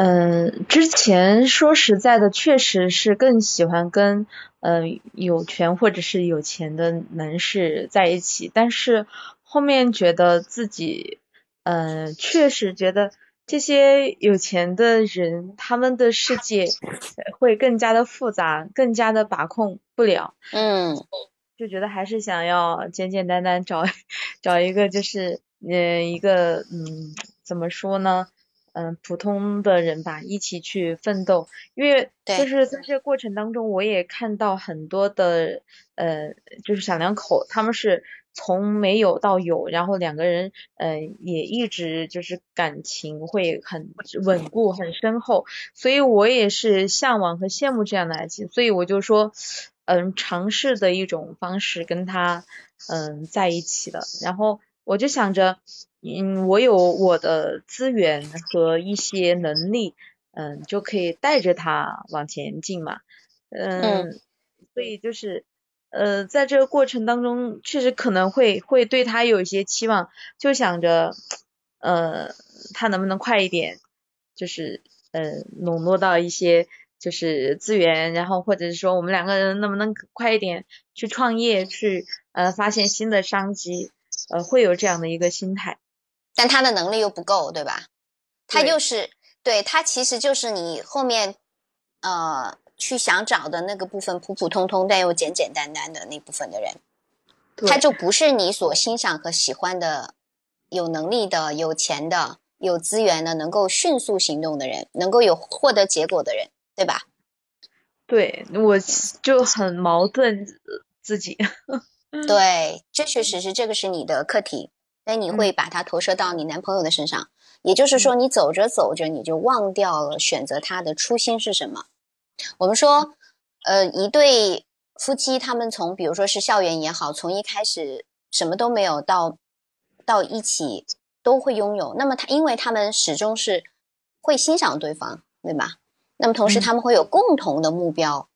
嗯，之前说实在的，确实是更喜欢跟呃有权或者是有钱的男士在一起，但是。后面觉得自己，嗯，确实觉得这些有钱的人，他们的世界会更加的复杂，更加的把控不了。嗯，就觉得还是想要简简单单找 找一个，就是嗯一个嗯怎么说呢？嗯，普通的人吧，一起去奋斗。因为就是在这个过程当中，我也看到很多的呃，就是小两口，他们是。从没有到有，然后两个人，嗯，也一直就是感情会很稳固、很深厚，所以我也是向往和羡慕这样的爱情，所以我就说，嗯，尝试的一种方式跟他，嗯，在一起了，然后我就想着，嗯，我有我的资源和一些能力，嗯，就可以带着他往前进嘛，嗯，所以就是。呃，在这个过程当中，确实可能会会对他有一些期望，就想着，呃，他能不能快一点，就是呃，笼络到一些就是资源，然后或者是说我们两个人能不能快一点去创业，去呃发现新的商机，呃，会有这样的一个心态。但他的能力又不够，对吧？他又是对他其实就是你后面呃。去想找的那个部分普普通通但又简简单单的那部分的人，他就不是你所欣赏和喜欢的，有能力的、有钱的、有资源的、能够迅速行动的人，能够有获得结果的人，对吧？对，我就很矛盾自己。对，这确实是这个是你的课题，但你会把它投射到你男朋友的身上，也就是说，你走着走着你就忘掉了选择他的初心是什么。我们说，呃，一对夫妻，他们从比如说是校园也好，从一开始什么都没有到到一起都会拥有。那么他，因为他们始终是会欣赏对方，对吧？那么同时他们会有共同的目标。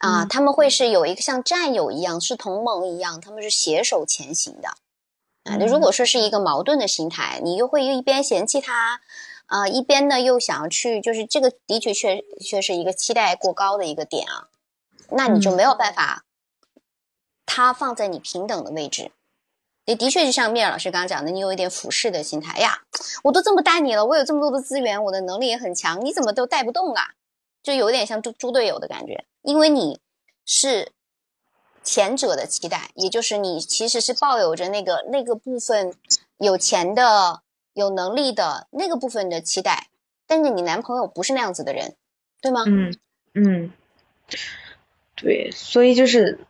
啊，他们会是有一个像战友一样，是同盟一样，他们是携手前行的啊。那如果说是一个矛盾的心态，你又会一边嫌弃他。啊，一边呢又想要去，就是这个的确确确是一个期待过高的一个点啊，那你就没有办法，他放在你平等的位置，也的确就像米尔老师刚刚讲的，你有一点俯视的心态呀，我都这么带你了，我有这么多的资源，我的能力也很强，你怎么都带不动啊？就有点像猪猪队友的感觉，因为你是前者的期待，也就是你其实是抱有着那个那个部分有钱的。有能力的那个部分的期待，但是你男朋友不是那样子的人，对吗？嗯嗯，对，所以就是，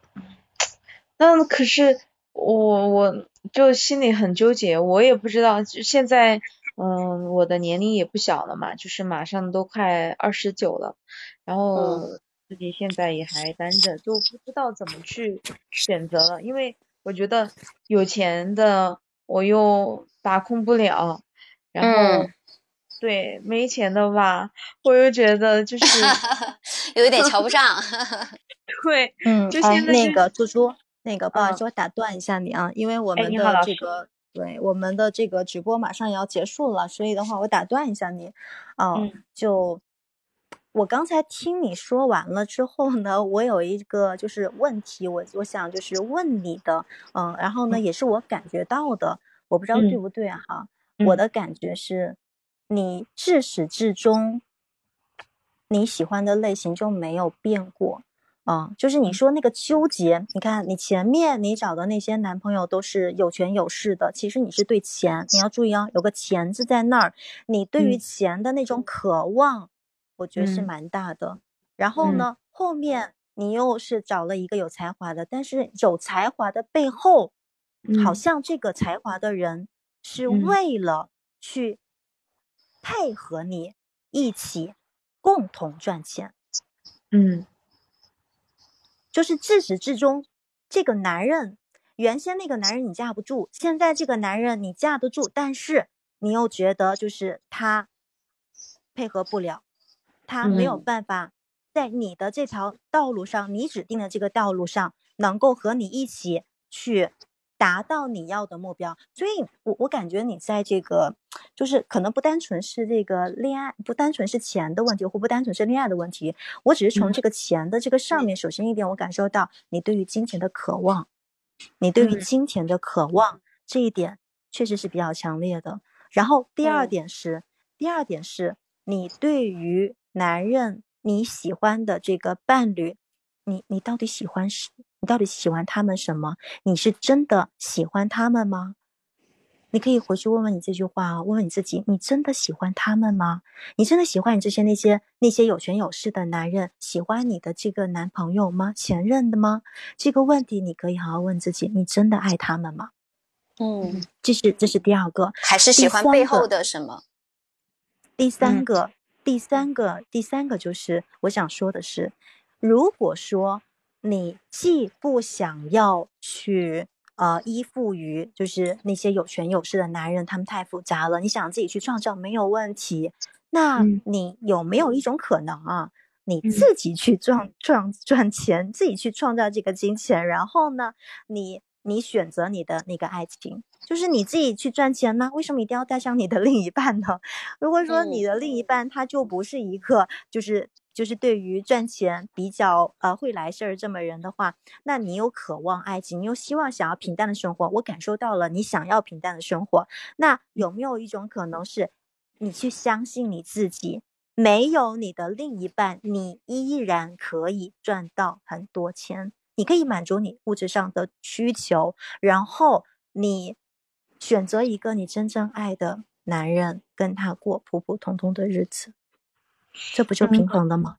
那可是我我就心里很纠结，我也不知道，就现在，嗯，我的年龄也不小了嘛，就是马上都快二十九了，然后自己现在也还单着，就不知道怎么去选择了，因为我觉得有钱的我又。把控不了，然后对没钱的吧，我又觉得就是 有一点瞧不上。对，嗯，就现在那个猪猪，那个不好意思，我打断一下你啊，因为我们的这个对我们的这个直播马上也要结束了，所以的话我打断一下你，嗯，就我刚才听你说完了之后呢，我有一个就是问题，我我想就是问你的，嗯，然后呢也是我感觉到的。我不知道对不对啊？哈，我的感觉是，你至始至终你喜欢的类型就没有变过啊。就是你说那个纠结，你看你前面你找的那些男朋友都是有权有势的，其实你是对钱，你要注意啊，有个钱字在那儿，你对于钱的那种渴望，我觉得是蛮大的。然后呢，后面你又是找了一个有才华的，但是有才华的背后，好像这个才华的人是为了去配合你一起共同赚钱。嗯，就是自始至终，这个男人原先那个男人你架不住，现在这个男人你架得住，但是你又觉得就是他配合不了，他没有办法。在你的这条道路上，你指定的这个道路上，能够和你一起去达到你要的目标。所以，我我感觉你在这个，就是可能不单纯是这个恋爱，不单纯是钱的问题，或不单纯是恋爱的问题。我只是从这个钱的这个上面，首先一点，我感受到你对于金钱的渴望，你对于金钱的渴望这一点确实是比较强烈的。然后第二点是，第二点是你对于男人。你喜欢的这个伴侣，你你到底喜欢是？你到底喜欢他们什么？你是真的喜欢他们吗？你可以回去问问你这句话啊，问问你自己，你真的喜欢他们吗？你真的喜欢你这些那些那些有权有势的男人，喜欢你的这个男朋友吗？前任的吗？这个问题你可以好好问自己，你真的爱他们吗？嗯，这是这是第二个，还是喜欢背后的什么？第三个。第三个，第三个就是我想说的是，如果说你既不想要去呃依附于就是那些有权有势的男人，他们太复杂了，你想自己去创造没有问题，那你有没有一种可能啊，你自己去赚赚赚钱，自己去创造这个金钱，然后呢，你你选择你的那个爱情？就是你自己去赚钱呢？为什么一定要带上你的 另一半呢？如果说你的另一半他就不是一个，就是就是对于赚钱比较呃会来事儿这么人的话，那你又渴望爱情，你又希望想要平淡的生活，我感受到了你想要平淡的生活，那有没有一种可能是，你去相信你自己，没有你的另一半，你依然可以赚到很多钱，你可以满足你物质上的需求，然后你。选择一个你真正爱的男人，跟他过普普通通的日子，这不就平衡了吗？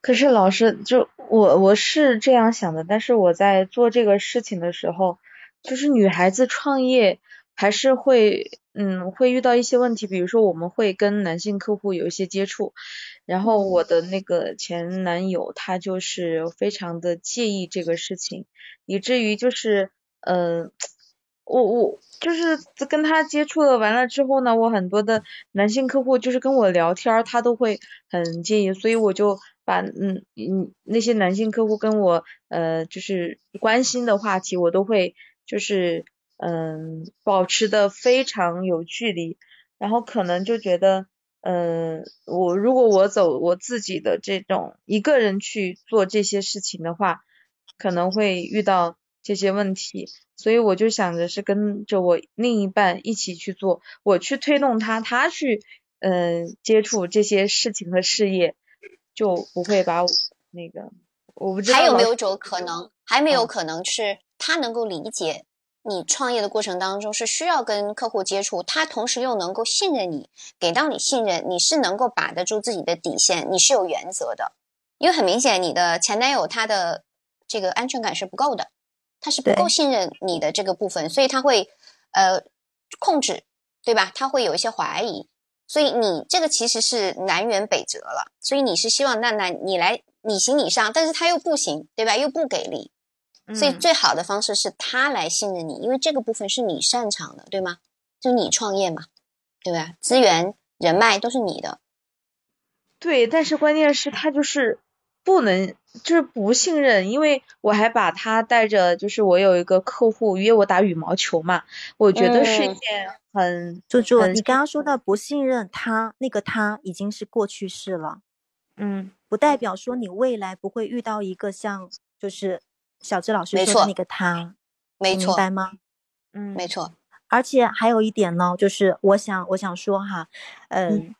可是老师，就我我是这样想的，但是我在做这个事情的时候，就是女孩子创业还是会，嗯，会遇到一些问题，比如说我们会跟男性客户有一些接触，然后我的那个前男友他就是非常的介意这个事情，以至于就是，嗯。我我就是跟他接触了完了之后呢，我很多的男性客户就是跟我聊天，他都会很介意，所以我就把嗯嗯那些男性客户跟我呃就是关心的话题，我都会就是嗯保持的非常有距离，然后可能就觉得嗯我如果我走我自己的这种一个人去做这些事情的话，可能会遇到这些问题。所以我就想着是跟着我另一半一起去做，我去推动他，他去嗯接触这些事情和事业，就不会把我那个我不知道还有没有一种可能，还没有可能是他能够理解你创业的过程当中是需要跟客户接触，他同时又能够信任你，给到你信任，你是能够把得住自己的底线，你是有原则的，因为很明显你的前男友他的这个安全感是不够的。他是不够信任你的这个部分，所以他会呃控制，对吧？他会有一些怀疑，所以你这个其实是南辕北辙了。所以你是希望娜娜你来你行你上，但是他又不行，对吧？又不给力，所以最好的方式是他来信任你，因为这个部分是你擅长的，对吗？就你创业嘛，对吧？资源人脉都是你的。对，但是关键是他就是不能。就是不信任，因为我还把他带着，就是我有一个客户约我打羽毛球嘛，我觉得是一件很猪猪，你刚刚说到不信任他，那个他已经是过去式了，嗯，不代表说你未来不会遇到一个像就是小智老师说的那个他，没错，明白吗？嗯，没错。而且还有一点呢，就是我想我想说哈，嗯，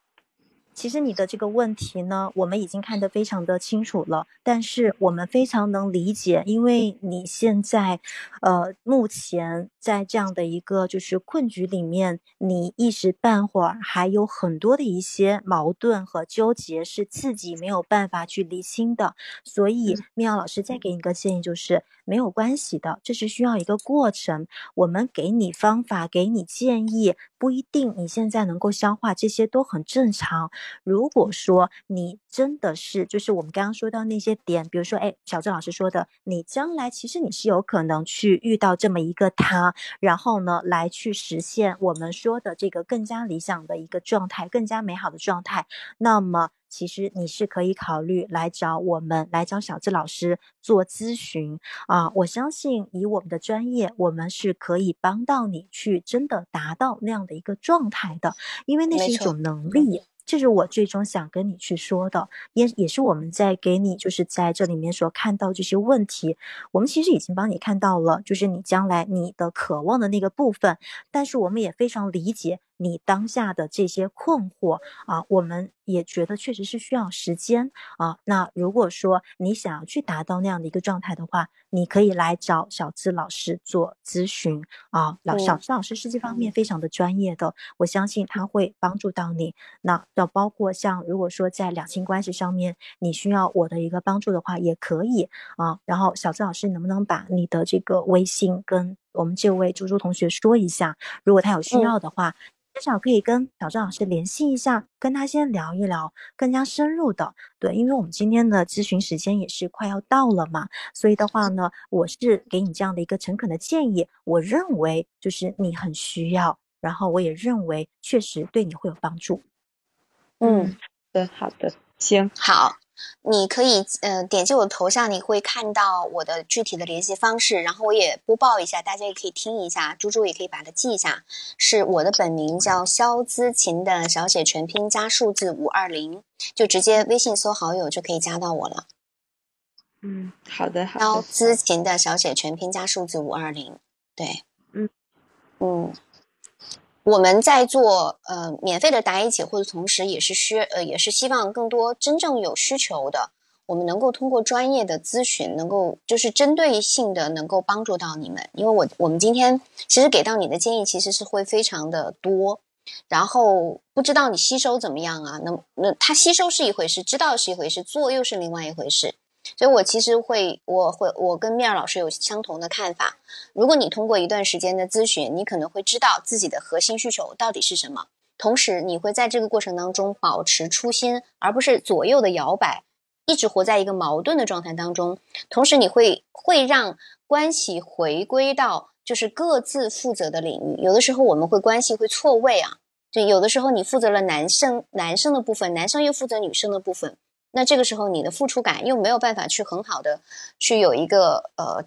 其实你的这个问题呢，我们已经看得非常的清楚了。但是我们非常能理解，因为你现在，呃，目前在这样的一个就是困局里面，你一时半会儿还有很多的一些矛盾和纠结是自己没有办法去理清的。所以，妙老师再给你一个建议，就是没有关系的，这是需要一个过程。我们给你方法，给你建议，不一定你现在能够消化，这些都很正常。如果说你真的是，就是我们刚刚说到那些点，比如说，哎，小郑老师说的，你将来其实你是有可能去遇到这么一个他，然后呢，来去实现我们说的这个更加理想的一个状态，更加美好的状态，那么其实你是可以考虑来找我们，来找小智老师做咨询啊。我相信以我们的专业，我们是可以帮到你去真的达到那样的一个状态的，因为那是一种能力。这是我最终想跟你去说的，也也是我们在给你就是在这里面所看到这些问题，我们其实已经帮你看到了，就是你将来你的渴望的那个部分，但是我们也非常理解。你当下的这些困惑啊，我们也觉得确实是需要时间啊。那如果说你想要去达到那样的一个状态的话，你可以来找小资老师做咨询啊。老小资老师是这方面非常的专业的，我相信他会帮助到你。那要包括像如果说在两性关系上面你需要我的一个帮助的话，也可以啊。然后小资老师能不能把你的这个微信跟我们这位猪猪同学说一下？如果他有需要的话。至少可以跟小郑老师联系一下，跟他先聊一聊，更加深入的。对，因为我们今天的咨询时间也是快要到了嘛，所以的话呢，我是给你这样的一个诚恳的建议。我认为就是你很需要，然后我也认为确实对你会有帮助。嗯，对，好的，行，好。你可以呃点击我的头像，你会看到我的具体的联系方式，然后我也播报一下，大家也可以听一下，猪猪也可以把它记一下，是我的本名叫肖姿琴的小写全拼加数字五二零，就直接微信搜好友就可以加到我了。嗯，好的，好的。肖姿琴的小写全拼加数字五二零，对，嗯嗯。我们在做呃免费的答疑解惑的同时，也是需呃也是希望更多真正有需求的，我们能够通过专业的咨询，能够就是针对性的能够帮助到你们。因为我我们今天其实给到你的建议其实是会非常的多，然后不知道你吸收怎么样啊？那那它吸收是一回事，知道是一回事，做又是另外一回事。所以，我其实会，我会，我跟面儿老师有相同的看法。如果你通过一段时间的咨询，你可能会知道自己的核心需求到底是什么，同时你会在这个过程当中保持初心，而不是左右的摇摆，一直活在一个矛盾的状态当中。同时，你会会让关系回归到就是各自负责的领域。有的时候，我们会关系会错位啊，就有的时候你负责了男生男生的部分，男生又负责女生的部分。那这个时候，你的付出感又没有办法去很好的去有一个呃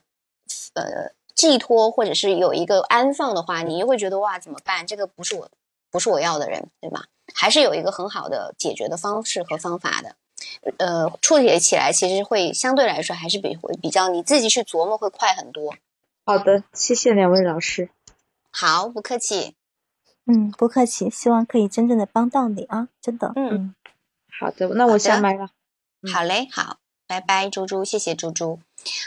呃寄托，或者是有一个安放的话，你又会觉得哇怎么办？这个不是我不是我要的人，对吧？还是有一个很好的解决的方式和方法的，呃，处理起来其实会相对来说还是比比较你自己去琢磨会快很多。好的，谢谢两位老师。好，不客气。嗯，不客气。希望可以真正的帮到你啊，真的。嗯，好的，那我下麦了。好嘞，好，拜拜，猪猪，谢谢猪猪。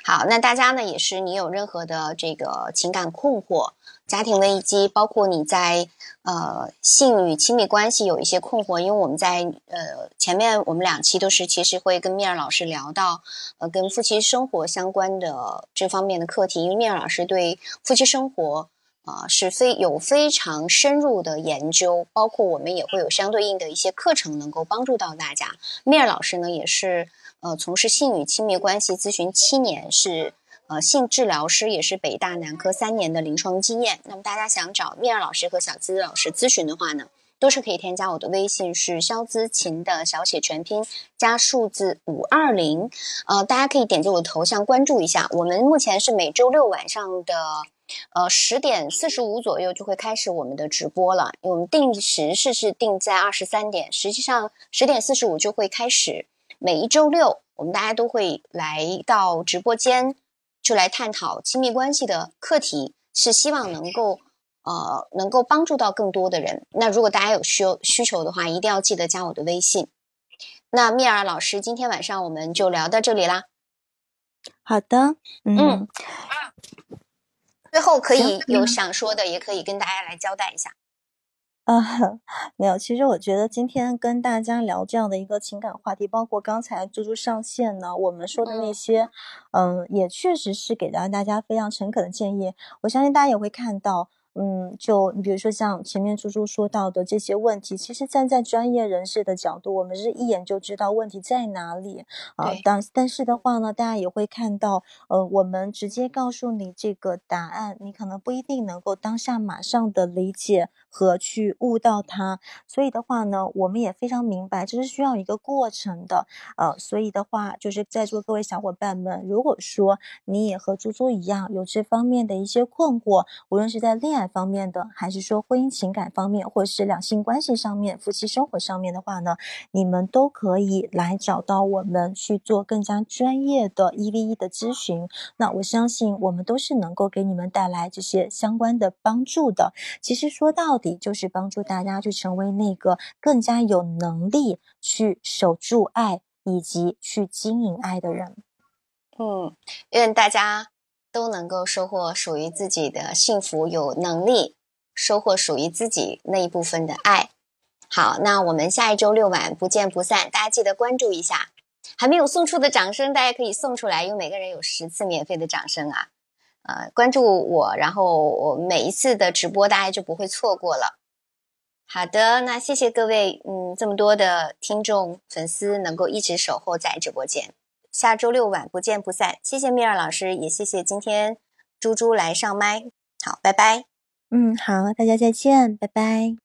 好，那大家呢也是，你有任何的这个情感困惑、家庭危机，包括你在呃性与亲密关系有一些困惑，因为我们在呃前面我们两期都是其实会跟米尔老师聊到呃跟夫妻生活相关的这方面的课题，因为米尔老师对夫妻生活。啊，是非有非常深入的研究，包括我们也会有相对应的一些课程能够帮助到大家。米尔老师呢，也是呃从事性与亲密关系咨询七年，是呃性治疗师，也是北大男科三年的临床经验。那么大家想找米尔老师和小资老师咨询的话呢，都是可以添加我的微信，是肖姿琴的小写全拼加数字五二零。呃，大家可以点击我的头像关注一下。我们目前是每周六晚上的。呃，十点四十五左右就会开始我们的直播了。我们定时是是定在二十三点，实际上十点四十五就会开始。每一周六，我们大家都会来到直播间，就来探讨亲密关系的课题，是希望能够呃能够帮助到更多的人。那如果大家有需需求的话，一定要记得加我的微信。那蜜尔老师，今天晚上我们就聊到这里啦。好的，嗯，最后可以有想说的，也可以跟大家来交代一下。啊，没有。其实我觉得今天跟大家聊这样的一个情感话题，包括刚才猪猪上线呢，我们说的那些，嗯，也确实是给到大家非常诚恳的建议。我相信大家也会看到。嗯，就你比如说像前面猪猪说到的这些问题，其实站在专业人士的角度，我们是一眼就知道问题在哪里啊。但但是的话呢，大家也会看到，呃，我们直接告诉你这个答案，你可能不一定能够当下马上的理解和去悟到它。所以的话呢，我们也非常明白，这是需要一个过程的。呃，所以的话，就是在座各位小伙伴们，如果说你也和猪猪一样有这方面的一些困惑，无论是在恋方面的，还是说婚姻情感方面，或者是两性关系上面、夫妻生活上面的话呢，你们都可以来找到我们去做更加专业的一 v 一的咨询。那我相信我们都是能够给你们带来这些相关的帮助的。其实说到底，就是帮助大家去成为那个更加有能力去守住爱以及去经营爱的人。嗯，愿大家。都能够收获属于自己的幸福，有能力收获属于自己那一部分的爱。好，那我们下一周六晚不见不散，大家记得关注一下。还没有送出的掌声，大家可以送出来，因为每个人有十次免费的掌声啊。呃，关注我，然后我每一次的直播大家就不会错过了。好的，那谢谢各位，嗯，这么多的听众粉丝能够一直守候在直播间。下周六晚不见不散，谢谢米尔老师，也谢谢今天猪猪来上麦，好，拜拜。嗯，好，大家再见，拜拜。